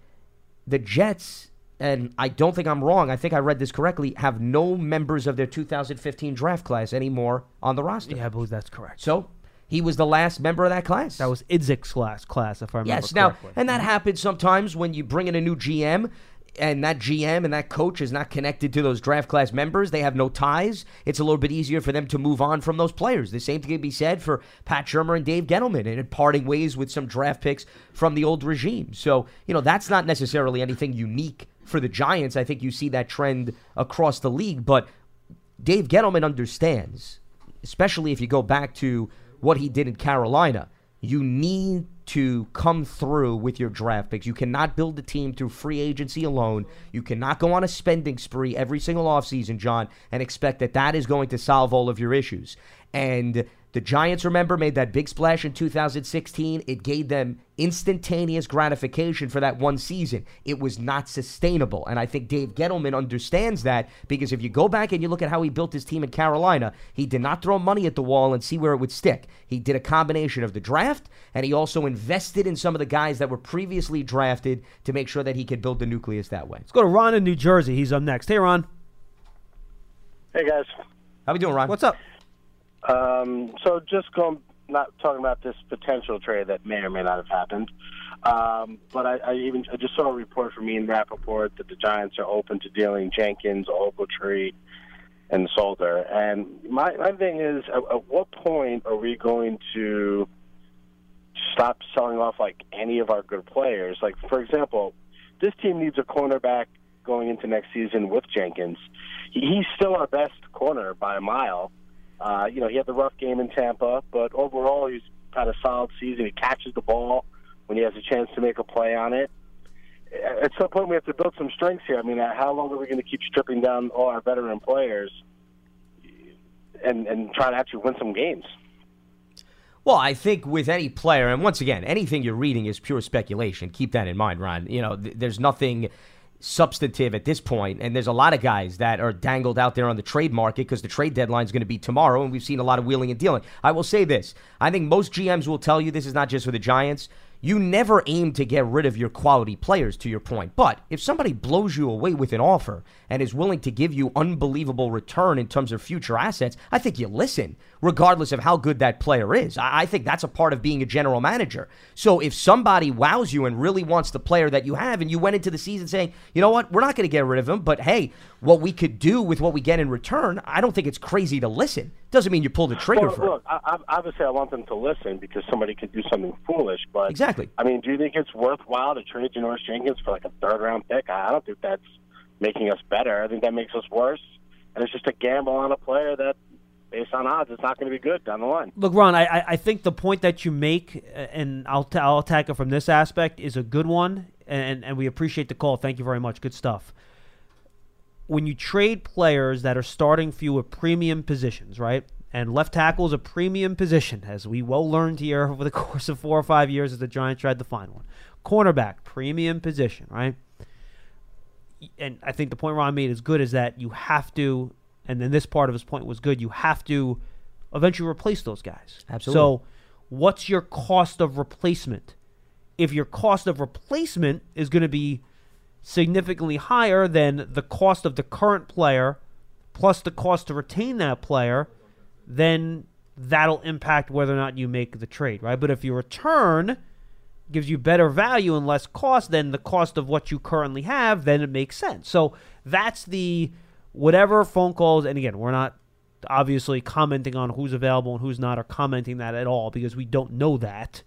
the Jets, and I don't think I'm wrong, I think I read this correctly, have no members of their 2015 draft class anymore on the roster. Yeah, I believe that's correct. So he was the last member of that class. That was Idzik's class, class if I remember Yes, now, correctly. and that happens sometimes when you bring in a new GM and that GM and that coach is not connected to those draft class members. They have no ties. It's a little bit easier for them to move on from those players. The same thing can be said for Pat Shurmur and Dave Gettleman and in parting ways with some draft picks from the old regime. So, you know, that's not necessarily anything unique for the Giants. I think you see that trend across the league, but Dave Gettleman understands, especially if you go back to what he did in Carolina. You need to come through with your draft picks. You cannot build a team through free agency alone. You cannot go on a spending spree every single offseason, John, and expect that that is going to solve all of your issues. And the Giants, remember, made that big splash in 2016. It gave them instantaneous gratification for that one season. It was not sustainable. And I think Dave Gettleman understands that because if you go back and you look at how he built his team in Carolina, he did not throw money at the wall and see where it would stick. He did a combination of the draft, and he also invested in some of the guys that were previously drafted to make sure that he could build the nucleus that way. Let's go to Ron in New Jersey. He's up next. Hey, Ron. Hey guys. How we doing, Ron? What's up? Um, so just going, not talking about this potential trade that may or may not have happened, um, but I, I even I just saw a report from Ian Rapoport that the Giants are open to dealing Jenkins, Ogletree, and Solder. And my my thing is, at, at what point are we going to stop selling off like any of our good players? Like for example, this team needs a cornerback going into next season with Jenkins. He- He's still our best corner by a mile. Uh, you know, he had the rough game in Tampa, but overall he's had a solid season. He catches the ball when he has a chance to make a play on it. At some point, we have to build some strengths here. I mean, how long are we going to keep stripping down all our veteran players and and try to actually win some games? Well, I think with any player, and once again, anything you're reading is pure speculation. Keep that in mind, Ron. You know, th- there's nothing substantive at this point, and there's a lot of guys that are dangled out there on the trade market because the trade deadline is going to be tomorrow, and we've seen a lot of wheeling and dealing. I will say this: I think most GMs will tell you this is not just for the Giants. You never aim to get rid of your quality players, to your point. But if somebody blows you away with an offer and is willing to give you unbelievable return in terms of future assets, I think you listen, regardless of how good that player is. I, I think that's a part of being a general manager. So if somebody wows you and really wants the player that you have, and you went into the season saying, you know what, we're not going to get rid of him, but hey, what we could do with what we get in return, I don't think it's crazy to listen. Doesn't mean you pull the trigger Well, for it. look, I, I, obviously, I want them to listen because somebody could do something foolish. But Exactly. I mean, do you think it's worthwhile to trade Janoris Jenkins for like a third round pick? I don't think that's making us better. I think that makes us worse. And it's just a gamble on a player that, based on odds, it's not going to be good down the line. Look, Ron, I, I- think the point that you make, uh, and I'll, ta- I'll attack it from this aspect, is a good one, and, and we appreciate the call. Thank you very much. Good stuff. When you trade players that are starting for you at premium positions, right? And left tackle is a premium position, as we well learned here over the course of four or five years as the Giants tried to find one. Cornerback, premium position, right? and I think the point Ron made is good is that you have to, and then this part of his point was good. You have to eventually replace those guys. Absolutely. So, what's your cost of replacement? If your cost of replacement is going to be significantly higher than the cost of the current player plus the cost to retain that player, then that'll impact whether or not you make the trade, right? But if your return gives you better value and less cost than the cost of what you currently have, then it makes sense. So that's the whatever phone calls, and again, we're not obviously commenting on who's available and who's not, or commenting that at all because we don't know that.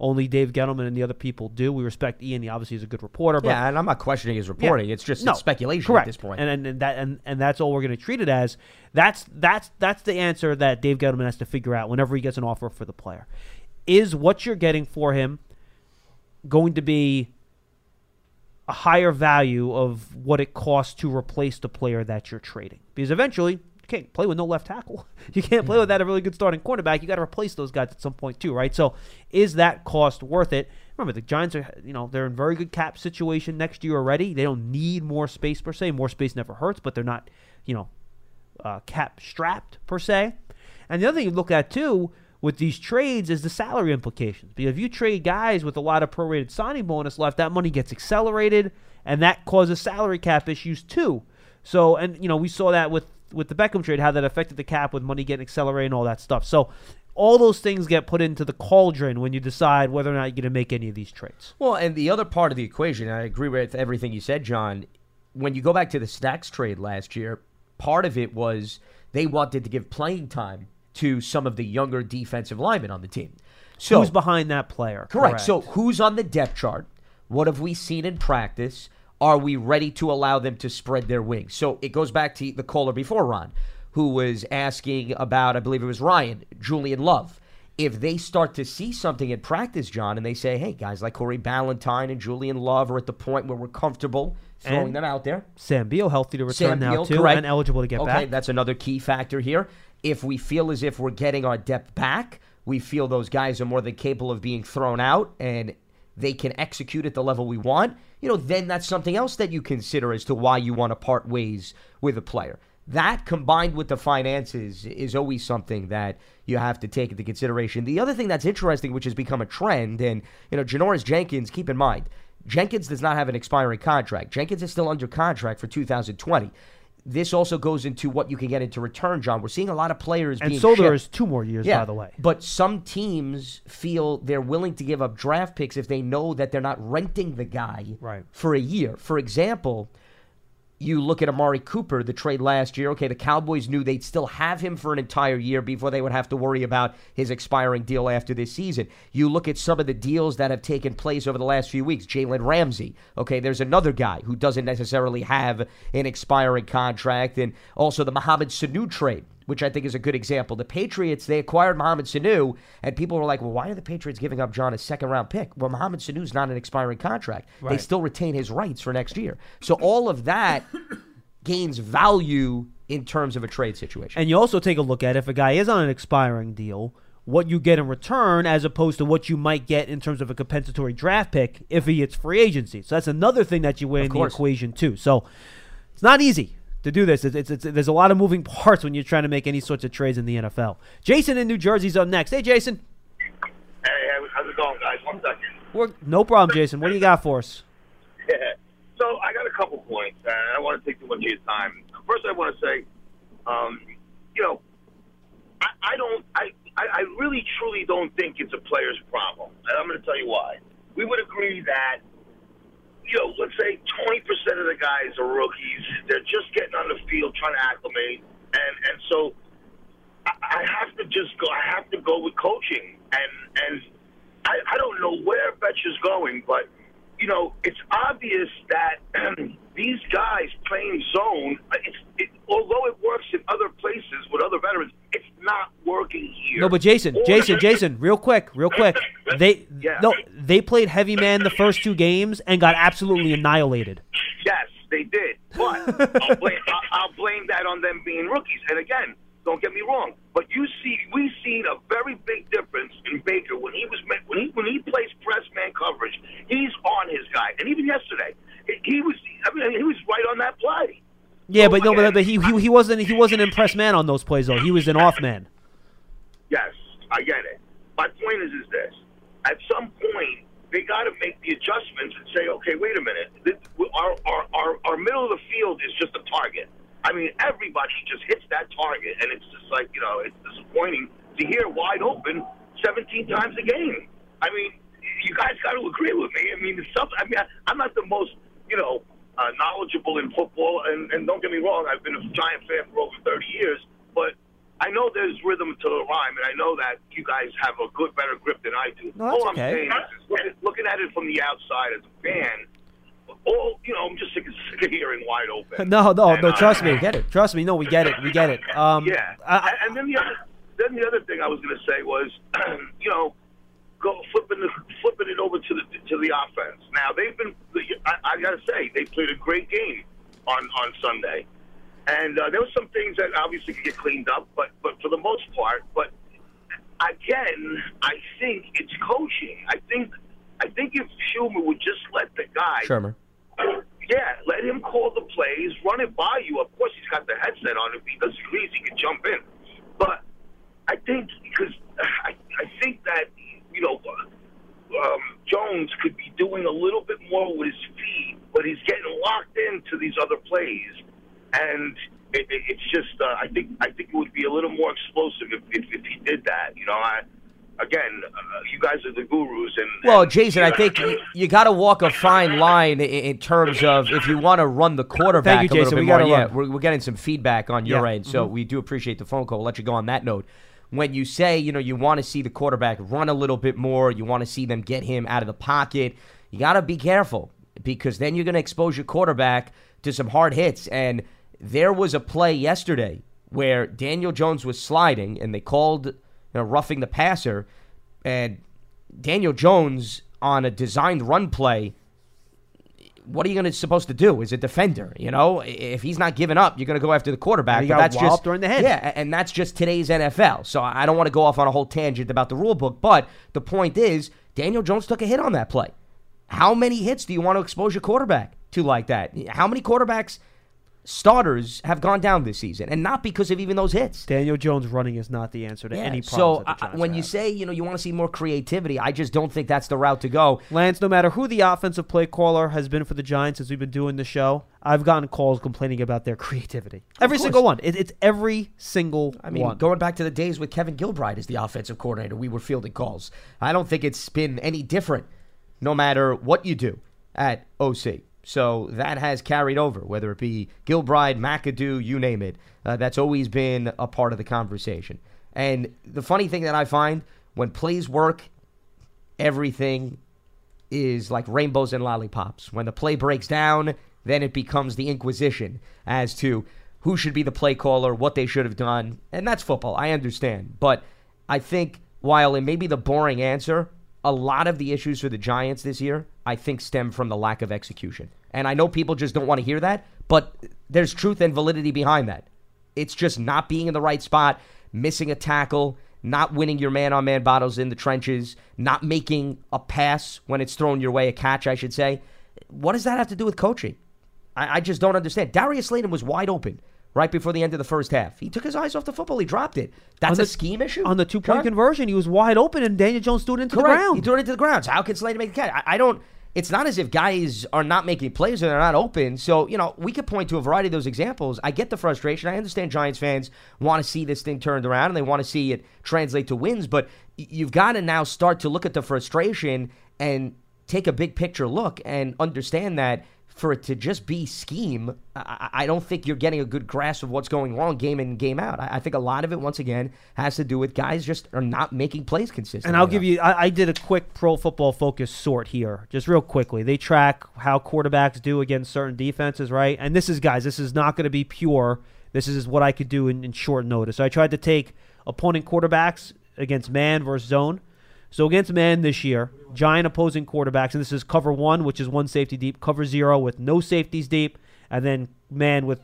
Only Dave Gettleman and the other people do. We respect Ian. He obviously is a good reporter. But Yeah, and I'm not questioning his reporting. It's just it's speculation correct. at this point. And, and, and that and, and that's all we're going to treat it as. That's that's that's the answer that Dave Gettleman has to figure out whenever he gets an offer for the player. Is what you're getting for him going to be a higher value of what it costs to replace the player that you're trading? Because eventually you can't play with no left tackle. You can't play without a really good starting cornerback. You got to replace those guys at some point too, right? So, is that cost worth it? Remember, the Giants are, you know, they're in very good cap situation next year already. They don't need more space per se. More space never hurts, but they're not, you know, uh, cap strapped per se. And the other thing you look at too with these trades is the salary implications. Because if you trade guys with a lot of prorated signing bonus left, that money gets accelerated, and that causes salary cap issues too. So, and you know, we saw that with with the Beckham trade, how that affected the cap with money getting accelerated and all that stuff. So, all those things get put into the cauldron when you decide whether or not you're going to make any of these trades. Well, and the other part of the equation, I agree with everything you said, John. When you go back to the Snacks trade last year, part of it was they wanted to give playing time to some of the younger defensive linemen on the team. So Who's behind that player? Correct. So who's on the depth chart? What have we seen in practice? Are we ready to allow them to spread their wings? So it goes back to the caller before Ron, who was asking about, I believe it was Ryan, Julian Love. If they start to see something in practice, John, and they say, hey, guys like Corey Ballentine and Julian Love are at the point where we're comfortable throwing And- them out there. Sam Beal healthy to return Sam now Beal, too, correct. and eligible to get okay, back. that's another key factor here. If we feel as if we're getting our depth back, we feel those guys are more than capable of being thrown out and they can execute at the level we want, you know, then that's something else that you consider as to why you want to part ways with a player. That combined with the finances is always something that you have to take into consideration. The other thing that's interesting, which has become a trend, and you know, Janoris Jenkins, keep in mind, Jenkins does not have an expiring contract. Jenkins is still under contract for 2020. This also goes into what you can get into return, John. We're seeing a lot of players and being Solder shipped. is two more years, Yeah, by the way. But some teams feel they're willing to give up draft picks if they know that they're not renting the guy Right. for a year. For example, you look at Amari Cooper, the trade last year. Okay, the Cowboys knew they'd still have him for an entire year before they would have to worry about his expiring deal after this season. You look at some of the deals that have taken place over the last few weeks. Jalen Ramsey. Okay, there's another guy who doesn't necessarily have an expiring contract, and also the Mohamed Sanu trade. Which I think is a good example. The Patriots, they acquired Mohamed Sanu, and people were like, well, why are the Patriots giving up John a second round pick? Well, Mohamed Sanu's not an expiring contract. They still retain his rights for next year. So all of that gains value in terms of a trade situation. And you also take a look at if a guy is on an expiring deal, what you get in return as opposed to what you might get in terms of a compensatory draft pick if he hits free agency. So that's another thing that you weigh Of in the equation too. So it's not easy to do this. It's, it's, it's, there's a lot of moving parts when you're trying to make any sorts of trades in the NFL. Jason in New Jersey's up next. Hey, Jason. Hey, how's it going, guys? One second. We're, no problem, Jason. What do you got for us? Yeah. So I got a couple points, and I don't want to take too much of your time. First, I want to say, um, you know, I, I don't, I, I I really truly don't think it's a player's problem, and I'm going to tell you why. We would agree that, you know, let's say 20% of the guys are rookies. They're just getting on the field trying to acclimate, and and so I, I have to just go. I have to go with coaching, and and I, I don't know where Betch is going, but you know, it's obvious that these guys playing zone, it's, it, although it works in other places with other veterans, it's not working here. No, but Jason, Or- Jason, Jason, real quick, real quick. They Yeah. no, they played heavy man the first two games and got absolutely annihilated. Yes, they did. But I'll, blame, I'll, blame that on them being rookies. And again, don't get me wrong, but you see, we've seen a very big difference in Baker when he was when he when he plays press man coverage. He's on his guy, and even yesterday, he- was. I mean, he was right on that play. Yeah, So, but no, but, but he, he he wasn't he wasn't an impressed man on those plays though. He was an off man. Yes, I get it. My point is, is this: at some point, they got to make the adjustments and say, okay, wait a minute, this, our, our our our middle of the field is just a target. I mean, everybody just hits that target, and it's just like you know, it's disappointing to hear wide open 17 times a game. I mean, you guys got to agree with me. I mean, it's something. I mean, I, I'm not the most, you know, uh, knowledgeable in football, and, and don't get me wrong, I've been a Giant fan for over 30 years, but I know there's rhythm to the rhyme, and I know that you guys have a good, better grip than I do. No, all I'm okay. saying is, looking, looking at it from the outside as a fan, all you know, I'm just sick of, sick of hearing wide open. No, no, And, no. uh, Trust me, get it. Trust me. No, we get it. We get it. Um, yeah, I, I, and then the other, then the other thing I was going to say was, you know, go flipping the, flipping it over to the to the offense. Now they've been, I, I got to say, they played a great game on on Sunday, and uh, there were some things that obviously could get cleaned up, but but for the most part, but again, I think it's coaching. I think I think if Schumer would just let the guy Shurmur. yeah, let him call the plays, run it by you. Of course, he's got the headset on. If he does agrees, he can jump in. But I think because I, I think that you know um, Jones could be doing a little bit more with his feet, but he's getting locked into these other plays, and it, it, it's just uh, I think I think it would be a little more explosive if, if, if he did that. You know, I again, uh, you guys are the gurus, and Well, Jason, you I think you, you got to walk a fine line in, in terms of if you want to run the quarterback Thank you, a little Jason. bit We more. Yeah, we're, we're getting some feedback on your Yeah. end, so we do appreciate the phone call. We'll let you go on that note. When you say you know you want to see the quarterback run a little bit more, you want to see them get him out of the pocket. You got to be careful because then you're going to expose your quarterback to some hard hits. And there was a play yesterday where Daniel Jones was sliding, and they called you know, roughing the passer, and Daniel Jones on a designed run play. What are you going to supposed to do as a defender? You know, if he's not giving up, you're going to go after the quarterback. He but that's just during the head. Yeah, and that's just today's NFL. So I don't want to go off on a whole tangent about the rule book, but the point is, Daniel Jones took a hit on that play. How many hits do you want to expose your quarterback to like that? How many quarterbacks, starters, have gone down this season, and not because of even those hits? Daniel Jones running is not the answer to any problem. so problems. that the I- when you have. say you know you want to see more creativity, I just don't think that's the route to go. Lance, no matter who the offensive play caller has been for the Giants since we've been doing the show, I've gotten calls complaining about their creativity. Every single one. It, it's every single I mean, one. going back to the days with Kevin Gilbride as the offensive coordinator, we were fielding calls. I don't think it's been any different, no matter what you do at OC. So that has carried over, whether it be Gilbride, McAdoo, you name it. Uh, that's always been a part of the conversation. And the funny thing that I find when plays work, everything is like rainbows and lollipops. When the play breaks down, then it becomes the inquisition as to who should be the play caller, what they should have done. And that's football. I understand. But I think while it may be the boring answer, a lot of the issues for the Giants this year, I think, stem from the lack of execution. And I know people just don't want to hear that, but there's truth and validity behind that. It's just not being in the right spot, missing a tackle, not winning your man on man battles in the trenches, not making a pass when it's thrown your way, a catch, I should say. What does that have to do with coaching? I, I just don't understand. Darius Slayton was wide open right before the end of the first half. He took his eyes off the football. He dropped it. That's the- a scheme issue On the two point conversion, he was wide open, and Daniel Jones threw it into Correct. the ground. He threw it into the ground. So how can Slayton make the catch? I, I don't. It's not as if guys are not making plays or they're not open. So you know we could point to a variety of those examples. I get the frustration. I understand Giants fans want to see this thing turned around and they want to see it translate to wins. But you've got to now start to look at the frustration and take a big picture look and understand that for it to just be scheme, I, I don't think you're getting a good grasp of what's going wrong game in game out. I, I think a lot of it, once again, has to do with guys just are not making plays consistently. And I'll give you, I, I did a quick pro football focus sort here, just real quickly. They track how quarterbacks do against certain defenses, right? And this is, guys, this is not going to be pure. This is what I could do in, in short notice. So I tried to take opponent quarterbacks against man versus zone. So against man this year, giant opposing quarterbacks, and this is cover one, which is one safety deep, cover zero with no safeties deep, and then man with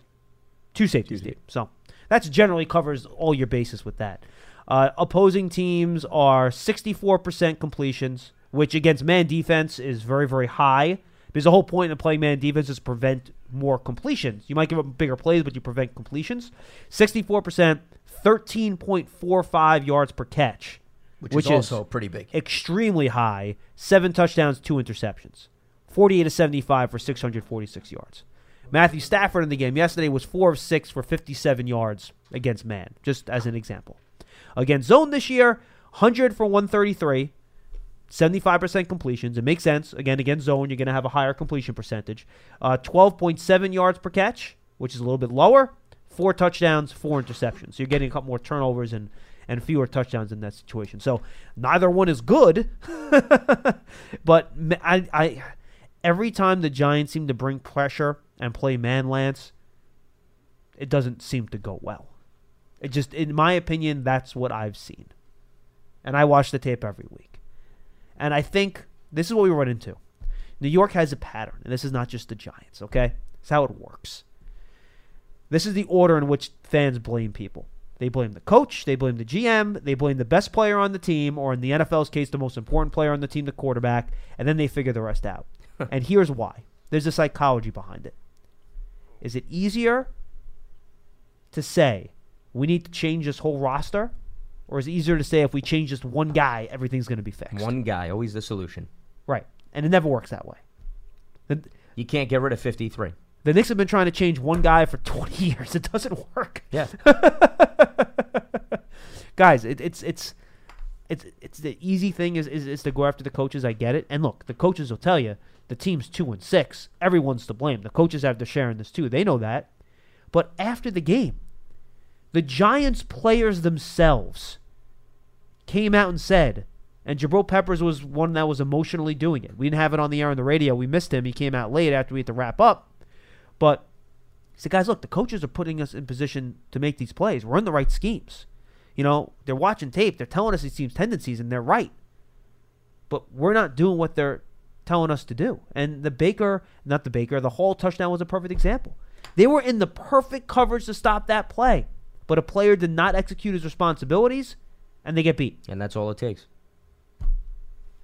two safeties deep. So that's generally covers all your bases with that. Uh, opposing teams are 64% completions, which against man defense is very, very high. Because the whole point of playing man defense is prevent more completions. You might give up bigger plays, but you prevent completions. 64%, 13.45 yards per catch, which, which is is also pretty big. extremely high. Seven touchdowns, two interceptions. 48 to 75 for 646 yards. Matthew Stafford in the game yesterday was 4 of 6 for 57 yards against man, just as an example. Against zone this year, 100 for 133, 75% completions. It makes sense. Again, against zone, you're going to have a higher completion percentage. Uh, 12.7 yards per catch, which is a little bit lower. Four touchdowns, four interceptions. So you're getting a couple more turnovers and, and fewer touchdowns in that situation. So neither one is good. but I, I, every time the Giants seem to bring pressure and play man Lance, it doesn't seem to go well. It just, in my opinion, that's what I've seen. And I watch the tape every week. And I think this is what we run into. New York has a pattern, and this is not just the Giants, okay? It's how it works. This is the order in which fans blame people. They blame the coach, they blame the GM, they blame the best player on the team, or in the NFL's case, the most important player on the team, the quarterback, and then they figure the rest out. and here's why there's a psychology behind it. Is it easier to say we need to change this whole roster? Or is it easier to say if we change just one guy, everything's going to be fixed? One guy, always the solution. Right. And it never works that way. The, You can't get rid of 53. The Knicks have been trying to change one guy for 20 years. It doesn't work. Yeah. Guys, it, it's it's it's it's the easy thing is, is is to go after the coaches. I get it. And look, the coaches will tell you the team's two and six. Everyone's to blame. The coaches have their share in this too. They know that. But after the game, the Giants players themselves came out and said, and Jabril Peppers was one that was emotionally doing it. We didn't have it on the air on the radio. We missed him. He came out late after we had to wrap up. But he said, guys, look, the coaches are putting us in position to make these plays. We're in the right schemes. You know, they're watching tape. They're telling us these teams' tendencies, and they're right. But we're not doing what they're telling us to do. And the Baker, not the Baker, the Hall touchdown was a perfect example. They were in the perfect coverage to stop that play, but a player did not execute his responsibilities, and they get beat. and that's all it takes.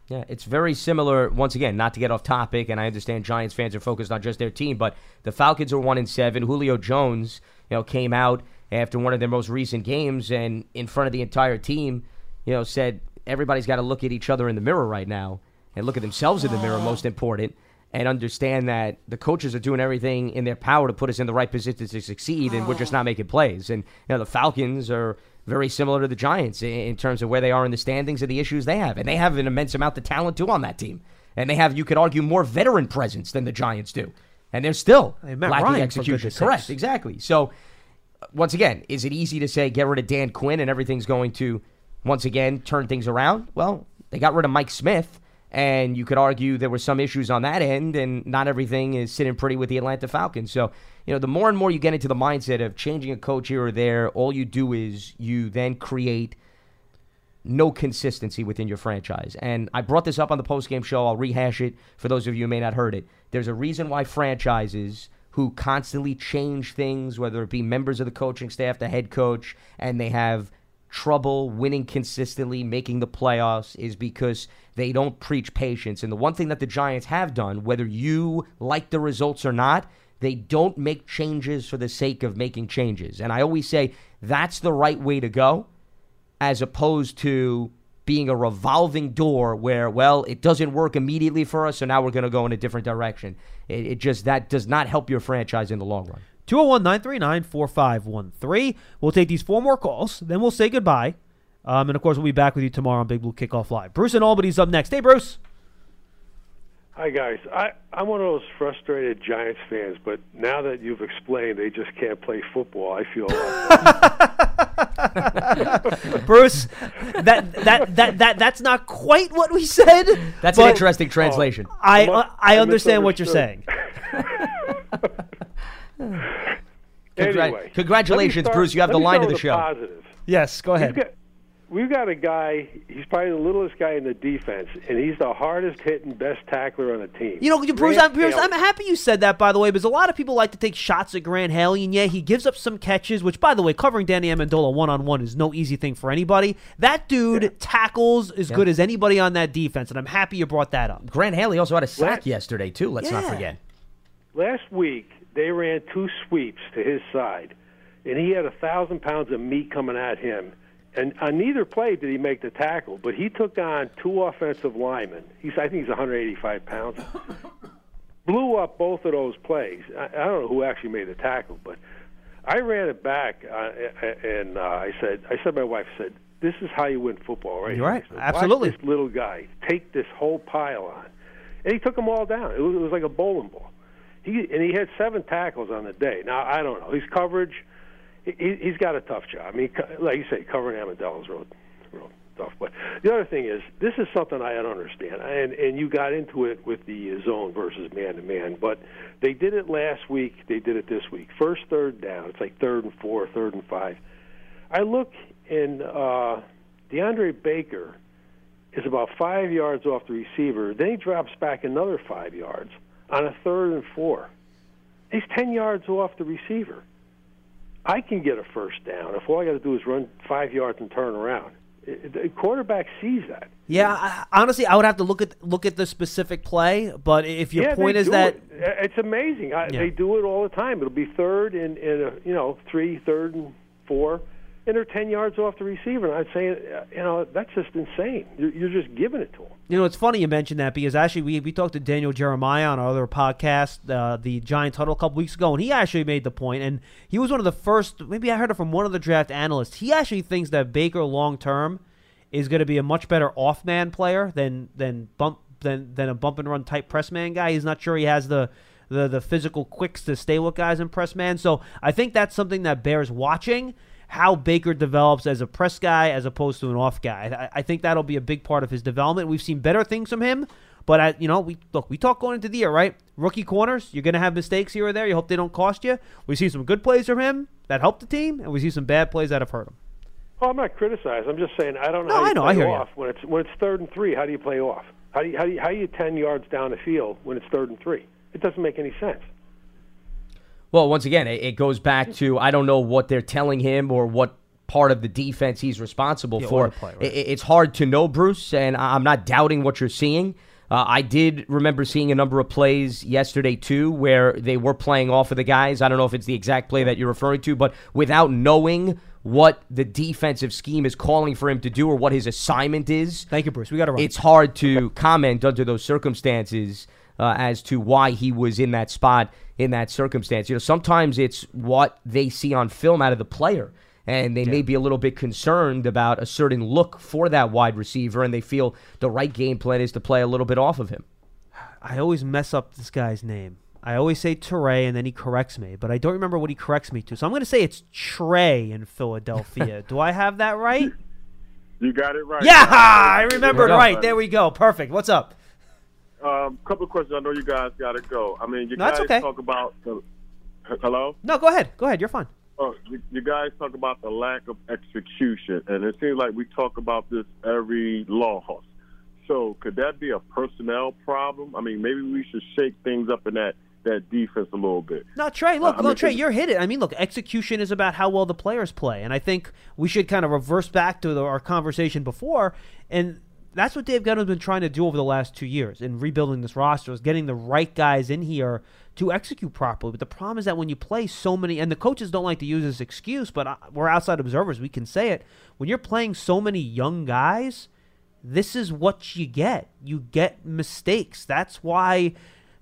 Yeah, it's very similar. Once again, not to get off topic, and I understand Giants fans are focused on just their team, but the Falcons are one in seven. Julio Jones, you know, came out after one of their most recent games and in front of the entire team, you know, said everybody's got to look at each other in the mirror right now and look at themselves in the mirror. Most important. And understand that the coaches are doing everything in their power to put us in the right position to succeed, and we're just not making plays. And you know the Falcons are very similar to the Giants in, terms of where they are in the standings and the issues they have. And they have an immense amount of talent too on that team. And they have, you could argue, more veteran presence than the Giants do. And they're still Hey, lacking Ryan, execution. Correct, sakes. exactly. So, once again, is it easy to say get rid of Dan Quinn and everything's going to, once again, turn things around? Well, they got rid of Mike Smith. And you could argue there were some issues on that end, and not everything is sitting pretty with the Atlanta Falcons. So, you know, the more and more you get into the mindset of changing a coach here or there, all you do is you then create no consistency within your franchise. And I brought this up on the postgame show. I'll rehash it for those of you who may not heard it. There's a reason why franchises who constantly change things, whether it be members of the coaching staff, the head coach, and they have trouble winning consistently, making the playoffs, is because they don't preach patience. And the one thing that the Giants have done, whether you like the results or not, they don't make changes for the sake of making changes. And I always say that's the right way to go, as opposed to being a revolving door where, well, it doesn't work immediately for us, so now we're going to go in a different direction. It, it just, that does not help your franchise in the long run. 201 939 4513. We'll take these four more calls, then we'll say goodbye. Um, and of course, we'll be back with you tomorrow on Big Blue Kickoff Live. Bruce and Albany's up next. Hey, Bruce. Hi guys, I, I'm one of those frustrated Giants fans, but now that you've explained they just can't play football, I feel. Bruce, that, that that that that's not quite what we said. That's an interesting translation. I I uh, I I understand what you're saying. Congra- anyway, congratulations, start- Bruce. You have the line start of the with show. Positive. Yes, go We've ahead. Got, we've got a guy. He's probably the littlest guy in the defense, and he's the hardest hitting, best tackler on the team. You know, Bruce, Grant I'm, Bruce, I'm happy you said that, by the way, because a lot of people like to take shots at Grant Haley, and yeah, he gives up some catches, which, by the way, covering Danny Amendola one on one is no easy thing for anybody. That dude tackles as good as anybody on that defense, and I'm happy you brought that up. Grant Haley also had a sack What? yesterday, too. Let's not forget. Last week they ran two sweeps to his side, and he had a thousand pounds of meat coming at him. And on neither play did he make the tackle, but he took on two offensive linemen. He's I think he's 185 pounds. Blew up both of those plays. I, I don't know who actually made the tackle, but I ran it back, uh, and uh, I said, I said, my wife said, "This is how you win football, right?" You're right. Said, Absolutely. This little guy take this whole pile on, and he took them all down. It was, it was like a bowling ball. He and he had seven tackles on the day. Now I don't know his coverage. He, he's got a tough job. I mean, like you say, covering Amendola is real, real tough. But the other thing is, this is something I don't understand. And and you got into it with the zone versus man to man, but they did it last week. They did it this week. First third down. It's like third and four, third and five. I look and uh, DeAndre Baker is about five yards off the receiver. Then he drops back another five yards on a third and four. He's ten yards off the receiver. I can get a first down if all I got to do is run five yards and turn around. The quarterback sees that. Yeah, I, honestly, I would have to look at look at the specific play, but if your yeah, point is that it. It's amazing. I, Yeah. They do it all the time. It'll be third and, and a, you know three, third and four, and they're ten yards off the receiver. And I'd say, you know, that's just insane. You're, you're just giving it to them. You know, it's funny you mentioned that because actually we, we talked to Daniel Jeremiah on our other podcast, uh, the Giants Huddle, a couple weeks ago, and he actually made the point, and he was one of the first. Maybe I heard it from one of the draft analysts. He actually thinks that Baker long term is going to be a much better off man player than than bump than than a bump and run type press man guy. He's not sure he has the. The, the physical quicks to stay with guys in press man. So I think that's something that bears watching how Baker develops as a press guy as opposed to an off guy. I, I think that'll be a big part of his development. We've seen better things from him, but I, you know, we look, we talk going into the year, right? Rookie corners, you're going to have mistakes here or there. You hope they don't cost you. We see some good plays from him that help the team, and we see some bad plays that have hurt him. Oh, I'm not criticizing. I'm just saying I don't know No, how you I know. play I hear you. off when it's when it's third and three. How do you play off? How do you, how do you, how are you ten yards down the field when it's third and three? It doesn't make any sense. Well, once again, it, it goes back to I don't know what they're telling him or what part of the defense he's responsible Yeah, for. play, right. It's hard to know, Bruce, and I'm not doubting what you're seeing. Uh, I did remember seeing a number of plays yesterday too, where they were playing off of the guys. I don't know if it's the exact play that you're referring to, but without knowing what the defensive scheme is calling for him to do or what his assignment is, Thank you, Bruce. We got to run. it's hard to comment under those circumstances uh, as to why he was in that spot in that circumstance. You know, sometimes it's what they see on film out of the player. And they may be a little bit concerned about a certain look for that wide receiver, and they feel the right game plan is to play a little bit off of him. I always mess up this guy's name. I always say Teray, and then he corrects me, but I don't remember what he corrects me to. So I'm going to say it's Trey in Philadelphia. Do I have that right? You got it right. Yeah, I remember it There we go. right. There we go. Perfect. What's up? Um, couple of questions. I know you guys got to go. I mean, you No, guys okay. talk about the. Hello. No, go ahead. Go ahead. You're fine. Oh, you, you guys talk about the lack of execution, and it seems like we talk about this every loss. So, could that be a personnel problem? I mean, maybe we should shake things up in that that defense a little bit. No, Trey, look, I no, mean, Trey, you're hit it. I mean, look, execution is about how well the players play, and I think we should kind of reverse back to the, our conversation before, and that's what Dave Gettleman's been trying to do over the last two years in rebuilding this roster is getting the right guys in here to execute properly. But the problem is that when you play so many, and the coaches don't like to use this excuse, but uh, we're outside observers, we can say it. When you're playing so many young guys, this is what you get. You get mistakes. That's why,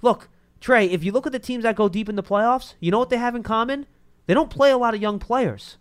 look, Trey, if you look at the teams that go deep in the playoffs, you know what they have in common? They don't play a lot of young players.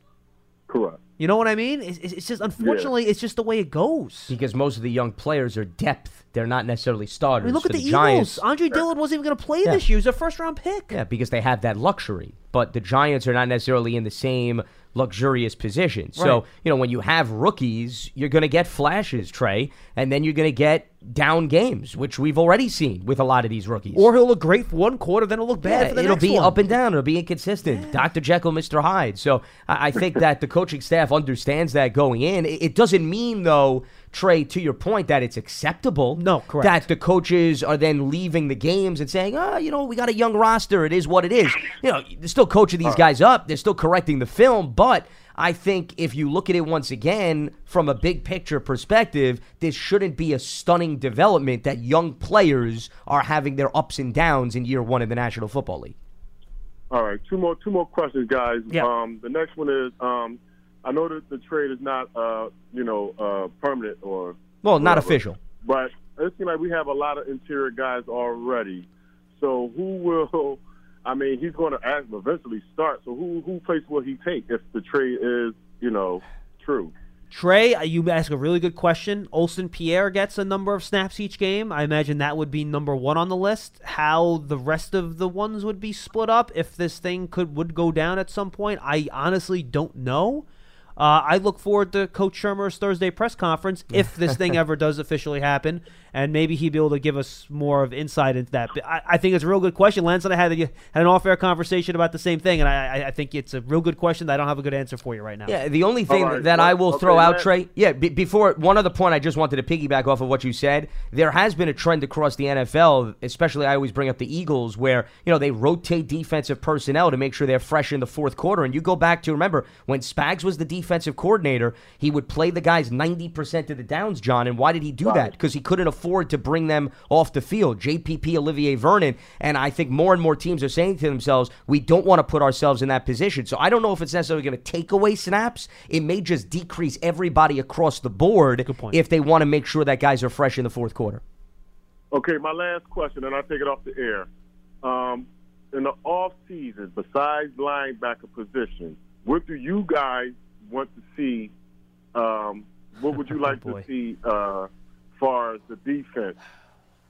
Correct. You know what I mean? It's, it's just, unfortunately, it's just the way it goes. Because most of the young players are depth. They're not necessarily I starters. mean, look for at the, the, Eagles. Giants. Andre Dillard wasn't even going to play Yeah. this year. He was a first round pick. Yeah, because they have that luxury. But the Giants are not necessarily in the same luxurious position. So, you know, when you have rookies, you're going to get flashes, Trey, and then you're going to get down games, which we've already seen with a lot of these rookies. Or he'll look great for one quarter, then he'll look bad Yeah, for the it'll next be one. up and down. It'll be inconsistent. Dr. Jekyll, Mr. Hyde. So I, I think that the coaching staff understands that going in. It, it doesn't mean, though, Trey, to your point, that it's acceptable. No, correct. That the coaches are then leaving the games and saying, oh, you know, we got a young roster. It is what it is. You know, they're still coaching these guys up. They're still correcting the film. But I think if you look at it once again from a big picture perspective, this shouldn't be a stunning development that young players are having their ups and downs in year one in the National Football League. All right, two more two more questions, guys. Yeah. Um, the next one is um, I know that the trade is not uh, you know uh, permanent or Well, not official. but it seems like we have a lot of interior guys already. So who will? I mean, he's going to eventually start. So who who place will he take if the trade is you know true? Trey, uh, you ask a really good question. Olsen Pierre gets a number of snaps each game. I imagine that would be number one on the list. How the rest of the ones would be split up if this thing could would go down at some point, I honestly don't know. Uh, I look forward to Coach Shurmur's Thursday press conference if this thing ever does officially happen, and maybe he'd be able to give us more of insight into that. But I, I think it's a real good question. Lance and I had, a, had an off-air conversation about the same thing, and I, I, I think it's a real good question that I don't have a good answer for you right now. Yeah, the only thing All right, that well, I will okay, throw out, Matt. Trey. Yeah, be before one other point, I just wanted to piggyback off of what you said. There has been a trend across the NFL, especially I always bring up the Eagles, where you know they rotate defensive personnel to make sure they're fresh in the fourth quarter. And you go back to remember when Spags was the defensive coordinator, he would play the guys ninety percent of the downs, John. And why did he do that? Because he couldn't afford to bring them off the field. JPP, Olivier Vernon, and I think more and more teams are saying to themselves, we don't want to put ourselves in that position. So I don't know if it's necessarily going to take away snaps. It may just decrease everybody across the board if they want to make sure that guys are fresh in the fourth quarter. Okay, my last question, and I'll take it off the air. Um, in the off season, besides linebacker position, what do you guys want to see? Um, what would you like boy. to see uh, far as the defense?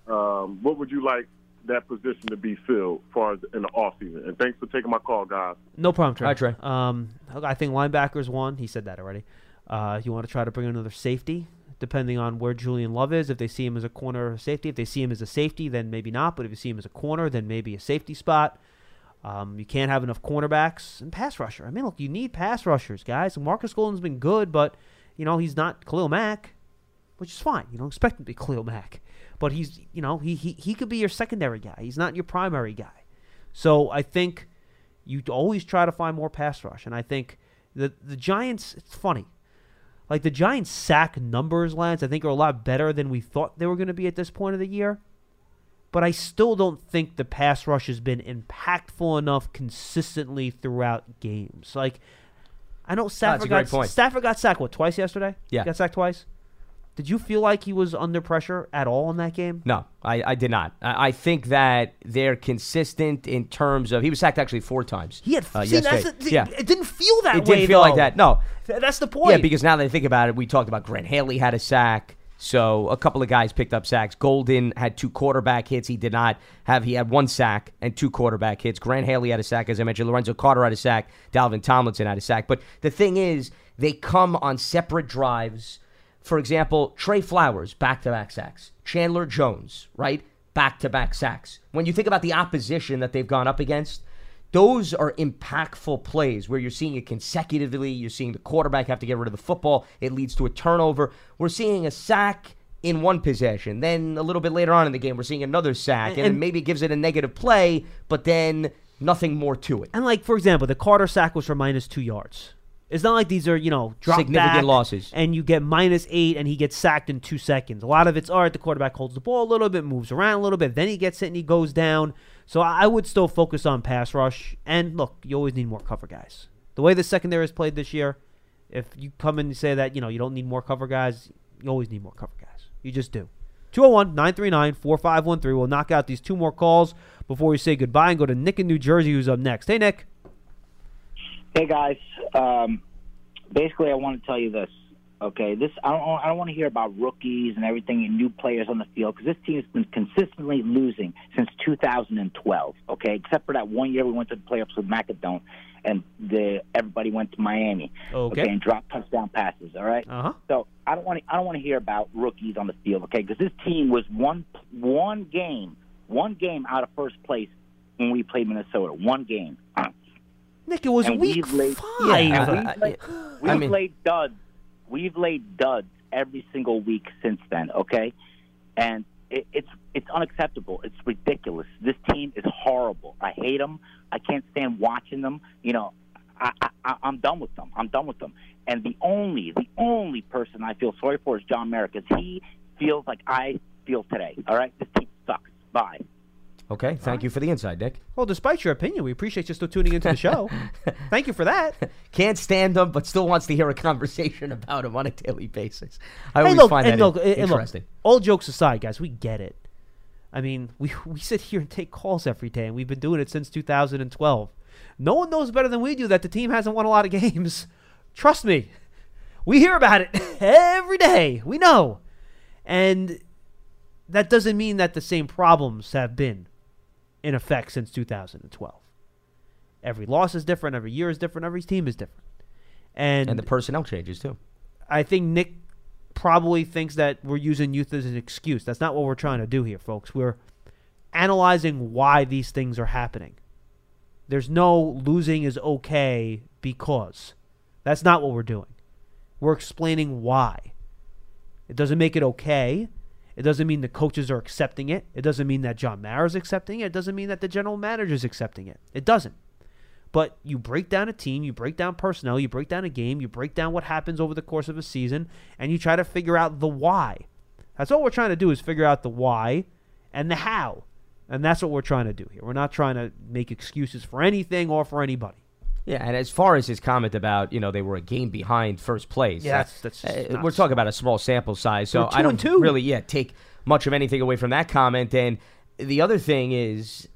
Um, what would you like that position to be filled far as in the off season? And thanks for taking my call, guys. No problem, Trey. All right, Trey. Um, I think linebackers one. He said that already. Uh, you want to try to bring another safety, depending on where Julian Love is. If they see him as a corner or safety, if they see him as a safety, then maybe not. But if you see him as a corner, then maybe a safety spot. Um, you can't have enough cornerbacks and pass rusher. I mean, look, you need pass rushers, guys. Marcus Golden's been good, but you know he's not Khalil Mack, which is fine. You don't expect him to be Khalil Mack, but he's you know he he he could be your secondary guy. He's not your primary guy. So I think you always try to find more pass rush, and I think the the Giants. It's funny, like the Giants' sack numbers, Lance. I think are a lot better than we thought they were going to be at this point of the year. But I still don't think the pass rush has been impactful enough consistently throughout games. Like I know Stafford great got. Stafford got sacked what twice yesterday. Yeah. He got sacked twice. Did you feel like he was under pressure at all in that game? No, I, I did not. I, I think that they're consistent in terms of he was sacked actually four times. He had. uh, see, that's yesterday. the, yeah, It didn't feel that it way. didn't feel like that. No, Th- That's the point. Yeah, because now that I think about it, we talked about Grant Haley had a sack. So a couple of guys picked up sacks. Golden had two quarterback hits. He did not have. He had one sack and two quarterback hits. Grant Haley had a sack, as I mentioned. Lorenzo Carter had a sack. Dalvin Tomlinson had a sack. But the thing is, they come on separate drives. For example, Trey Flowers back to back sacks. Chandler Jones, right, back to back sacks. When you think about the opposition that they've gone up against, those are impactful plays where you're seeing it consecutively. You're seeing the quarterback have to get rid of the football. It leads to a turnover. We're seeing a sack in one possession. Then a little bit later on in the game, we're seeing another sack, and, And- maybe it gives it a negative play, but then nothing more to it. And like for example, the Carter sack was for minus two yards. It's not like these are you know drop Significant losses. and you get minus eight and he gets sacked in two seconds. A lot of it's all right. The quarterback holds the ball a little bit, moves around a little bit, then he gets it and he goes down. So I would still focus on pass rush. And look, you always need more cover guys. The way the secondary is played this year, if you come in and say that you know you don't need more cover guys, you always need more cover guys. You just do. 201 939 4513. We'll knock out these two more calls before we say goodbye and go to Nick in New Jersey, who's up next. Hey, Nick. Hey guys, um, basically I want to tell you this. Okay, this I don't I don't want to hear about rookies and everything and new players on the field because this team has been consistently losing since 2012. Okay, except for that one year we went to the playoffs with Macadone and the everybody went to Miami. Okay. and dropped touchdown passes. All right. Uh huh. So I don't want to I don't want to hear about rookies on the field. Okay, because this team was one one game one game out of first place when we played Minnesota. One game. Nick, it was And week we've laid- five. Yeah, we've uh, we've I mean- laid duds. We've laid duds every single week since then. Okay, and it, it's it's unacceptable. It's ridiculous. This team is horrible. I hate them. I can't stand watching them. You know, I, I I'm done with them. I'm done with them. And the only the only person I feel sorry for is John Merrick, because he feels like I feel today. All right, this team sucks. Bye. Okay, thank you for the insight, Nick. Well, despite your opinion, we appreciate you still tuning into the show. Thank you for that. Can't stand him, but still wants to hear a conversation about him on a daily basis. I hey, always look, find that look, in- and look, interesting. all jokes aside, guys, we get it. I mean, we we sit here and take calls every day, and we've been doing it since 2012. No one knows better than we do that the team hasn't won a lot of games. Trust me, we hear about it every day. We know, and that doesn't mean that the same problems have been in effect since 2012. Every loss is different. Every year is different. Every team is different. And, And the personnel changes too. I think Nick probably thinks that we're using youth as an excuse. That's not what we're trying to do here, folks. We're analyzing why these things are happening. There's no losing is okay because. That's not what we're doing. We're explaining why. It doesn't make it okay. It doesn't mean the coaches are accepting it. It doesn't mean that John Mara is accepting it. It doesn't mean that the general manager is accepting it. It doesn't. But you break down a team, you break down personnel, you break down a game, you break down what happens over the course of a season, and you try to figure out the why. That's all we're trying to do is figure out the why and the how. And that's what we're trying to do here. We're not trying to make excuses for anything or for anybody. Yeah, and as far as his comment about you know they were a game behind first place, Yeah, uh, that's- that's uh, we're talking about a small sample size, so I don't two. really yeah take much of anything away from that comment. And the other thing is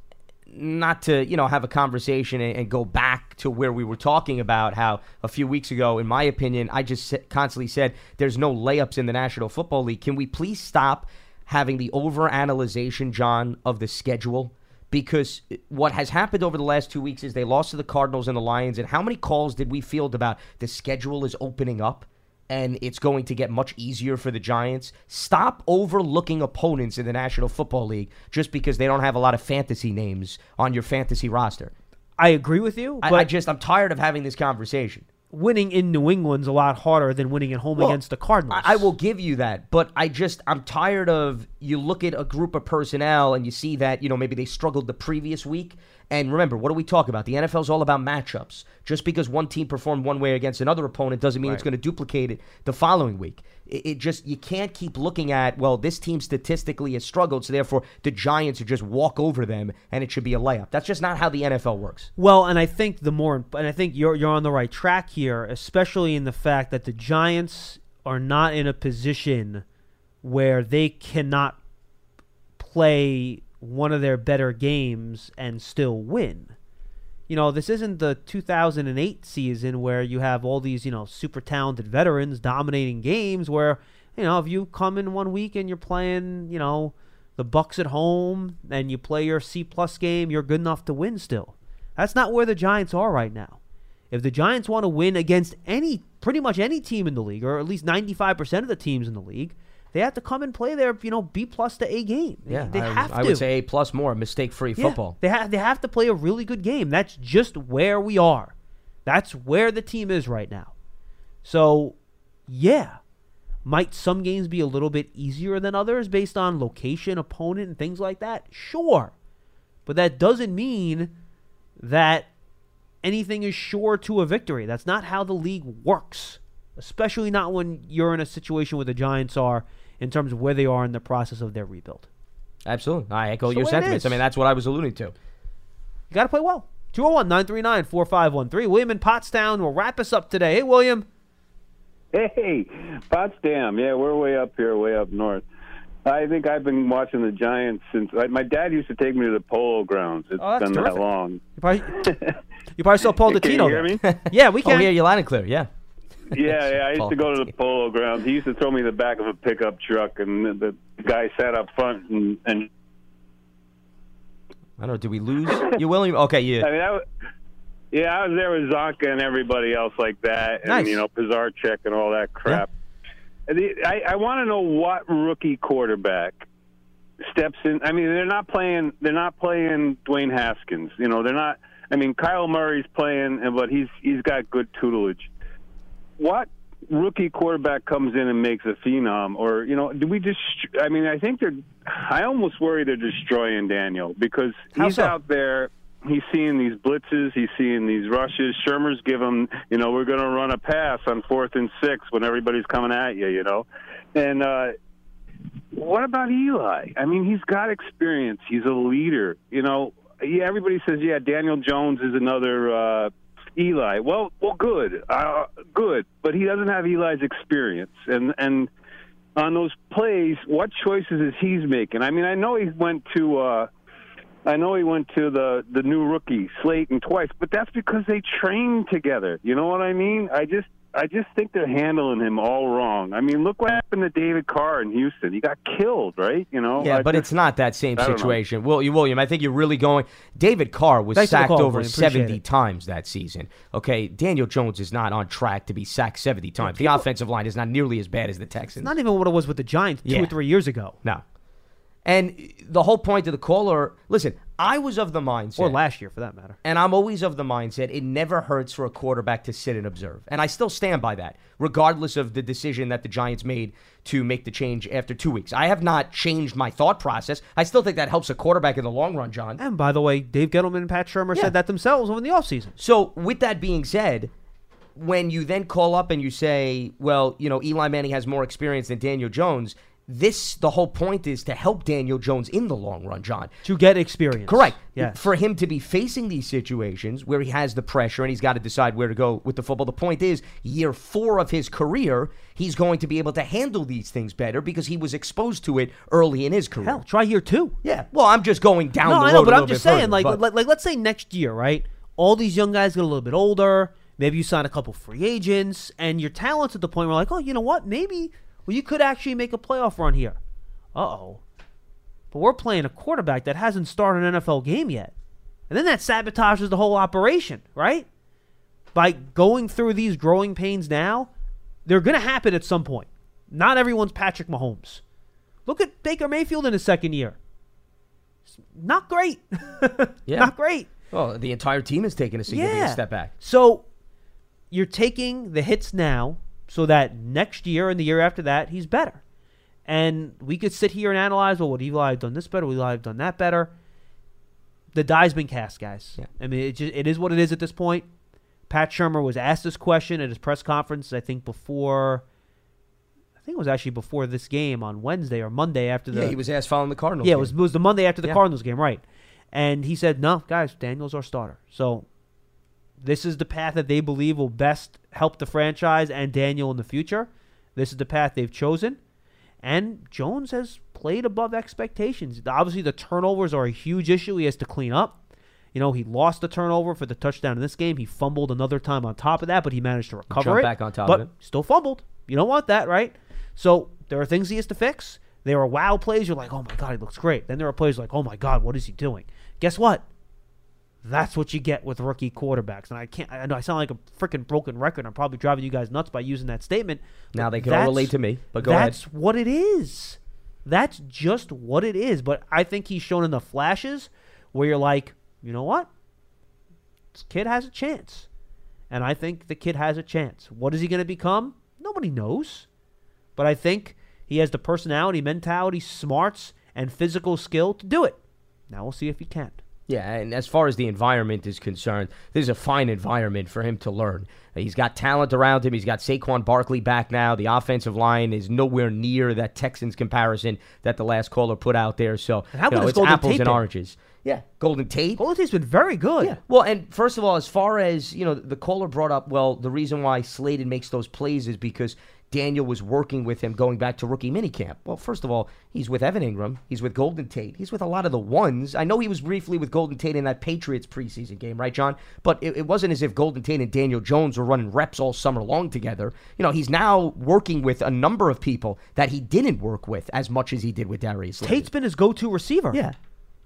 not to you know have a conversation and, and go back to where we were talking about how a few weeks ago, in my opinion, I just constantly said there's no layups in the National Football League. Can we please stop having the overanalyzation, John, of the schedule? Because what has happened over the last two weeks is they lost to the Cardinals and the Lions. And how many calls did we field about the schedule is opening up and it's going to get much easier for the Giants? Stop overlooking opponents in the National Football League just because they don't have a lot of fantasy names on your fantasy roster. I agree with you, I, I just I'm tired of having this conversation. Winning in New England's a lot harder than winning at home Well, against the Cardinals. I, I will give you that, but I just I'm tired of you look at a group of personnel and you see that you know maybe they struggled the previous week. And remember, what do we talk about? The NFL is all about matchups. Just because one team performed one way against another opponent doesn't mean it's going to duplicate it the following week. It, it just you can't keep looking at well, this team statistically has struggled, so therefore the Giants should just walk over them and it should be a layup. That's just not how the NFL works. Well, and I think the more, and I think you're you're on the right track here, especially in the fact that the Giants are not in a position where they cannot play one of their better games and still win. You know, this isn't the 2008 season where you have all these, you know, super talented veterans dominating games where, you know, if you come in one week and you're playing, you know, the Bucs at home and you play your C plus game, you're good enough to win still. That's not where the Giants are right now. If the Giants want to win against any pretty much any team in the league, or at least 95% of the teams in the league, they have to come and play their, you know, B plus to A game. They- Yeah, they I, have I to. would say A plus more, mistake free Yeah, football. They have they have to play a really good game. That's just where we are. That's where the team is right now. So, yeah. Might some games be a little bit easier than others based on location, opponent, and things like that? Sure. But that doesn't mean that anything is sure to a victory. That's not how the league works, especially not when you're in a situation where the Giants are in terms of where they are in the process of their rebuild. Absolutely. I echo So your sentiments. I mean, that's what I was alluding to. You got to play well. 201 939 4513. William in Pottstown will wrap us up today. Hey, William. Hey, Potsdam. Yeah, we're way up here, way up north. I think I've been watching the Giants since I, my dad used to take me to the Polo Grounds. It's Oh, that's been terrific. that long. You probably, you probably saw Paul Can you hear me? Yeah, we can. Oh, can. yeah, you're loud and clear. Yeah. yeah, yeah. I used to go to the Polo Grounds. He used to throw me in the back of a pickup truck, and the, the guy sat up front and, and I don't know. Did we lose you, William? Okay, I yeah. mean, I, yeah, I was there with Csonka and everybody else like that, and Nice. you know Pisarcik and all that crap. And the, I, I want to know what rookie quarterback steps in. I mean, they're not playing. They're not playing Dwayne Haskins. You know, they're not. I mean, Kyler Murray's playing, and but he's he's got good tutelage. What rookie quarterback comes in and makes a phenom, or you know, do we just? I mean, I think they're. I almost worry they're destroying Daniel because How he's so? out there. He's seeing these blitzes. He's seeing these rushes. Shurmur's give him, you know, we're going to run a pass on fourth and six when everybody's coming at you, you know. And uh, what about Eli? I mean, he's got experience. He's a leader. You know, yeah, everybody says, yeah, Daniel Jones is another uh, Eli. Well, well, good, uh, good, but he doesn't have Eli's experience. And and on those plays, what choices is he's making? I mean, I know he went to. Uh, I know he went to the the new rookie Slayton twice, but that's because they trained together. You know what I mean? I just I just think they're handling him all wrong. I mean, look what happened to David Carr in Houston. He got killed, right? You know. Yeah, I but just- it's not that same I don't know. situation. Will you, William? I think you're really going. David Carr was Thanks sacked call, over William. 70 it. times that season. Okay, Daniel Jones is not on track to be sacked 70 times. The offensive line is not nearly as bad as the Texans. It's not even what it was with the Giants two Yeah. or three years ago. No. And the whole point of the caller, listen, I was of the mindset. Or last year, for that matter. And I'm always of the mindset it never hurts for a quarterback to sit and observe. And I still stand by that, regardless of the decision that the Giants made to make the change after two weeks. I have not changed my thought process. I still think that helps a quarterback in the long run, John. And by the way, Dave Gettleman and Pat Shurmur Yeah. said that themselves over the offseason. So, with that being said, when you then call up and you say, well, you know, Eli Manning has more experience than Daniel Jones, this, the whole point is to help Daniel Jones in the long run, John. To get experience. Correct. Yes. For him to be facing these situations where he has the pressure and he's got to decide where to go with the football. The point is, year four of his career, he's going to be able to handle these things better because he was exposed to it early in his career. Hell, try year two. Yeah. Well, I'm just going down no, the I road know, but I'm just saying, further, like, but- like, like, let's say next year, right? All these young guys get a little bit older. Maybe you sign a couple free agents, and your talent's at the point where, like, oh, you know what? Maybe, well, you could actually make a playoff run here. Uh oh. But we're playing a quarterback that hasn't started an NFL game yet. And then that sabotages the whole operation, right? By going through these growing pains now, they're going to happen at some point. Not everyone's Patrick Mahomes. Look at Baker Mayfield in his second year. Not great. Yeah. Not great. Well, the entire team has taken a significant Yeah. step back. So you're taking the hits now so that next year and the year after that, he's better. And we could sit here and analyze, well, would Eli have done this better? Would Eli have done that better? The die's been cast, guys. I mean, it, just, it is what it is at this point. Pat Shurmur was asked this question at his press conference, I think before, I think it was actually before this game on Wednesday or Monday after the. yeah, he was asked following the Cardinals. Yeah, it was, it was the Monday after the Yeah. Cardinals game, right? And he said, "No, guys, Daniel's our starter. So this is the path that they believe will best help the franchise and Daniel in the future. This is the path they've chosen." And Jones has played above expectations. Obviously, the turnovers are a huge issue. He has to clean up. You know, he lost the turnover for the touchdown in this game. He fumbled another time on top of that, but he managed to recover jumped it. back on top but of it. Still fumbled. You don't want that, right? So there are things he has to fix. There are wow plays. You're like, oh my god, he looks great. Then there are plays like, oh my god, what is he doing? Guess what? That's what you get with rookie quarterbacks. And I can't. I know I sound like a freaking broken record. I'm probably driving you guys nuts by using that statement. Now they can all relate to me, but go ahead. That's what it is. That's just what it is. But I think he's shown in the flashes where you're like, you know what? This kid has a chance. And I think the kid has a chance. What is he going to become? Nobody knows. but I think he has the personality, mentality, smarts, and physical skill to do it. Now we'll see if he can. Yeah, and as far as the environment is concerned, this is a fine environment for him to learn. He's got talent around him. He's got Saquon Barkley back now. The offensive line is nowhere near that Texans comparison that the last caller put out there. So you know, it's apples and been? oranges. Yeah, Golden Tate. Golden Tate's been very good. Yeah. Well, and first of all, as far as you know, the caller brought up. Well, the reason why Slayton makes those plays is because Daniel was working with him going back to rookie minicamp. Well, first of all, he's with Evan Engram. He's with Golden Tate. He's with a lot of the ones. I know he was briefly with Golden Tate in that Patriots preseason game, right, John? But it, it wasn't as if Golden Tate and Daniel Jones were running reps all summer long together. You know, he's now working with a number of people that he didn't work with as much as he did with Darius. Tate's been his go-to receiver. Yeah.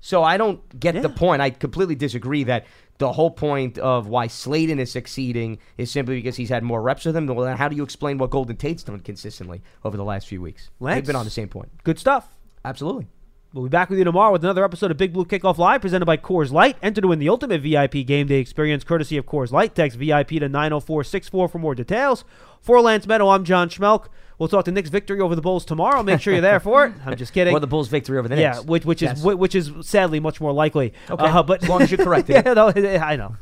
So I don't get the point. I completely disagree that the whole point of why Slayton is succeeding is simply because he's had more reps with him. Well, then how do you explain what Golden Tate's done consistently over the last few weeks? Lance? They've been on the same point. Good stuff. Absolutely. We'll be back with you tomorrow with another episode of Big Blue Kickoff Live presented by Coors Light. Enter to win the ultimate VIP game day experience courtesy of Coors Light. Text VIP to 90464 for more details. For Lance Medow, I'm John Schmelk. We'll talk to Knicks victory over the Bulls tomorrow. Make sure you're there for it. I'm just kidding. Or the Bulls' victory over the yeah, Knicks. which, which is Yes. whi- which is sadly much more likely. Okay. Uh, but As long as you're correct yeah, no, I know.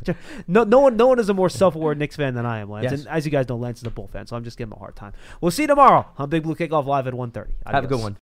No, no one, no one is a more self-aware Knicks fan than I am, Lance. Yes. And as you guys know, Lance is a Bull fan, so I'm just giving him a hard time. We'll see you tomorrow on Big Blue Kickoff Live at 1:30. Have a good one.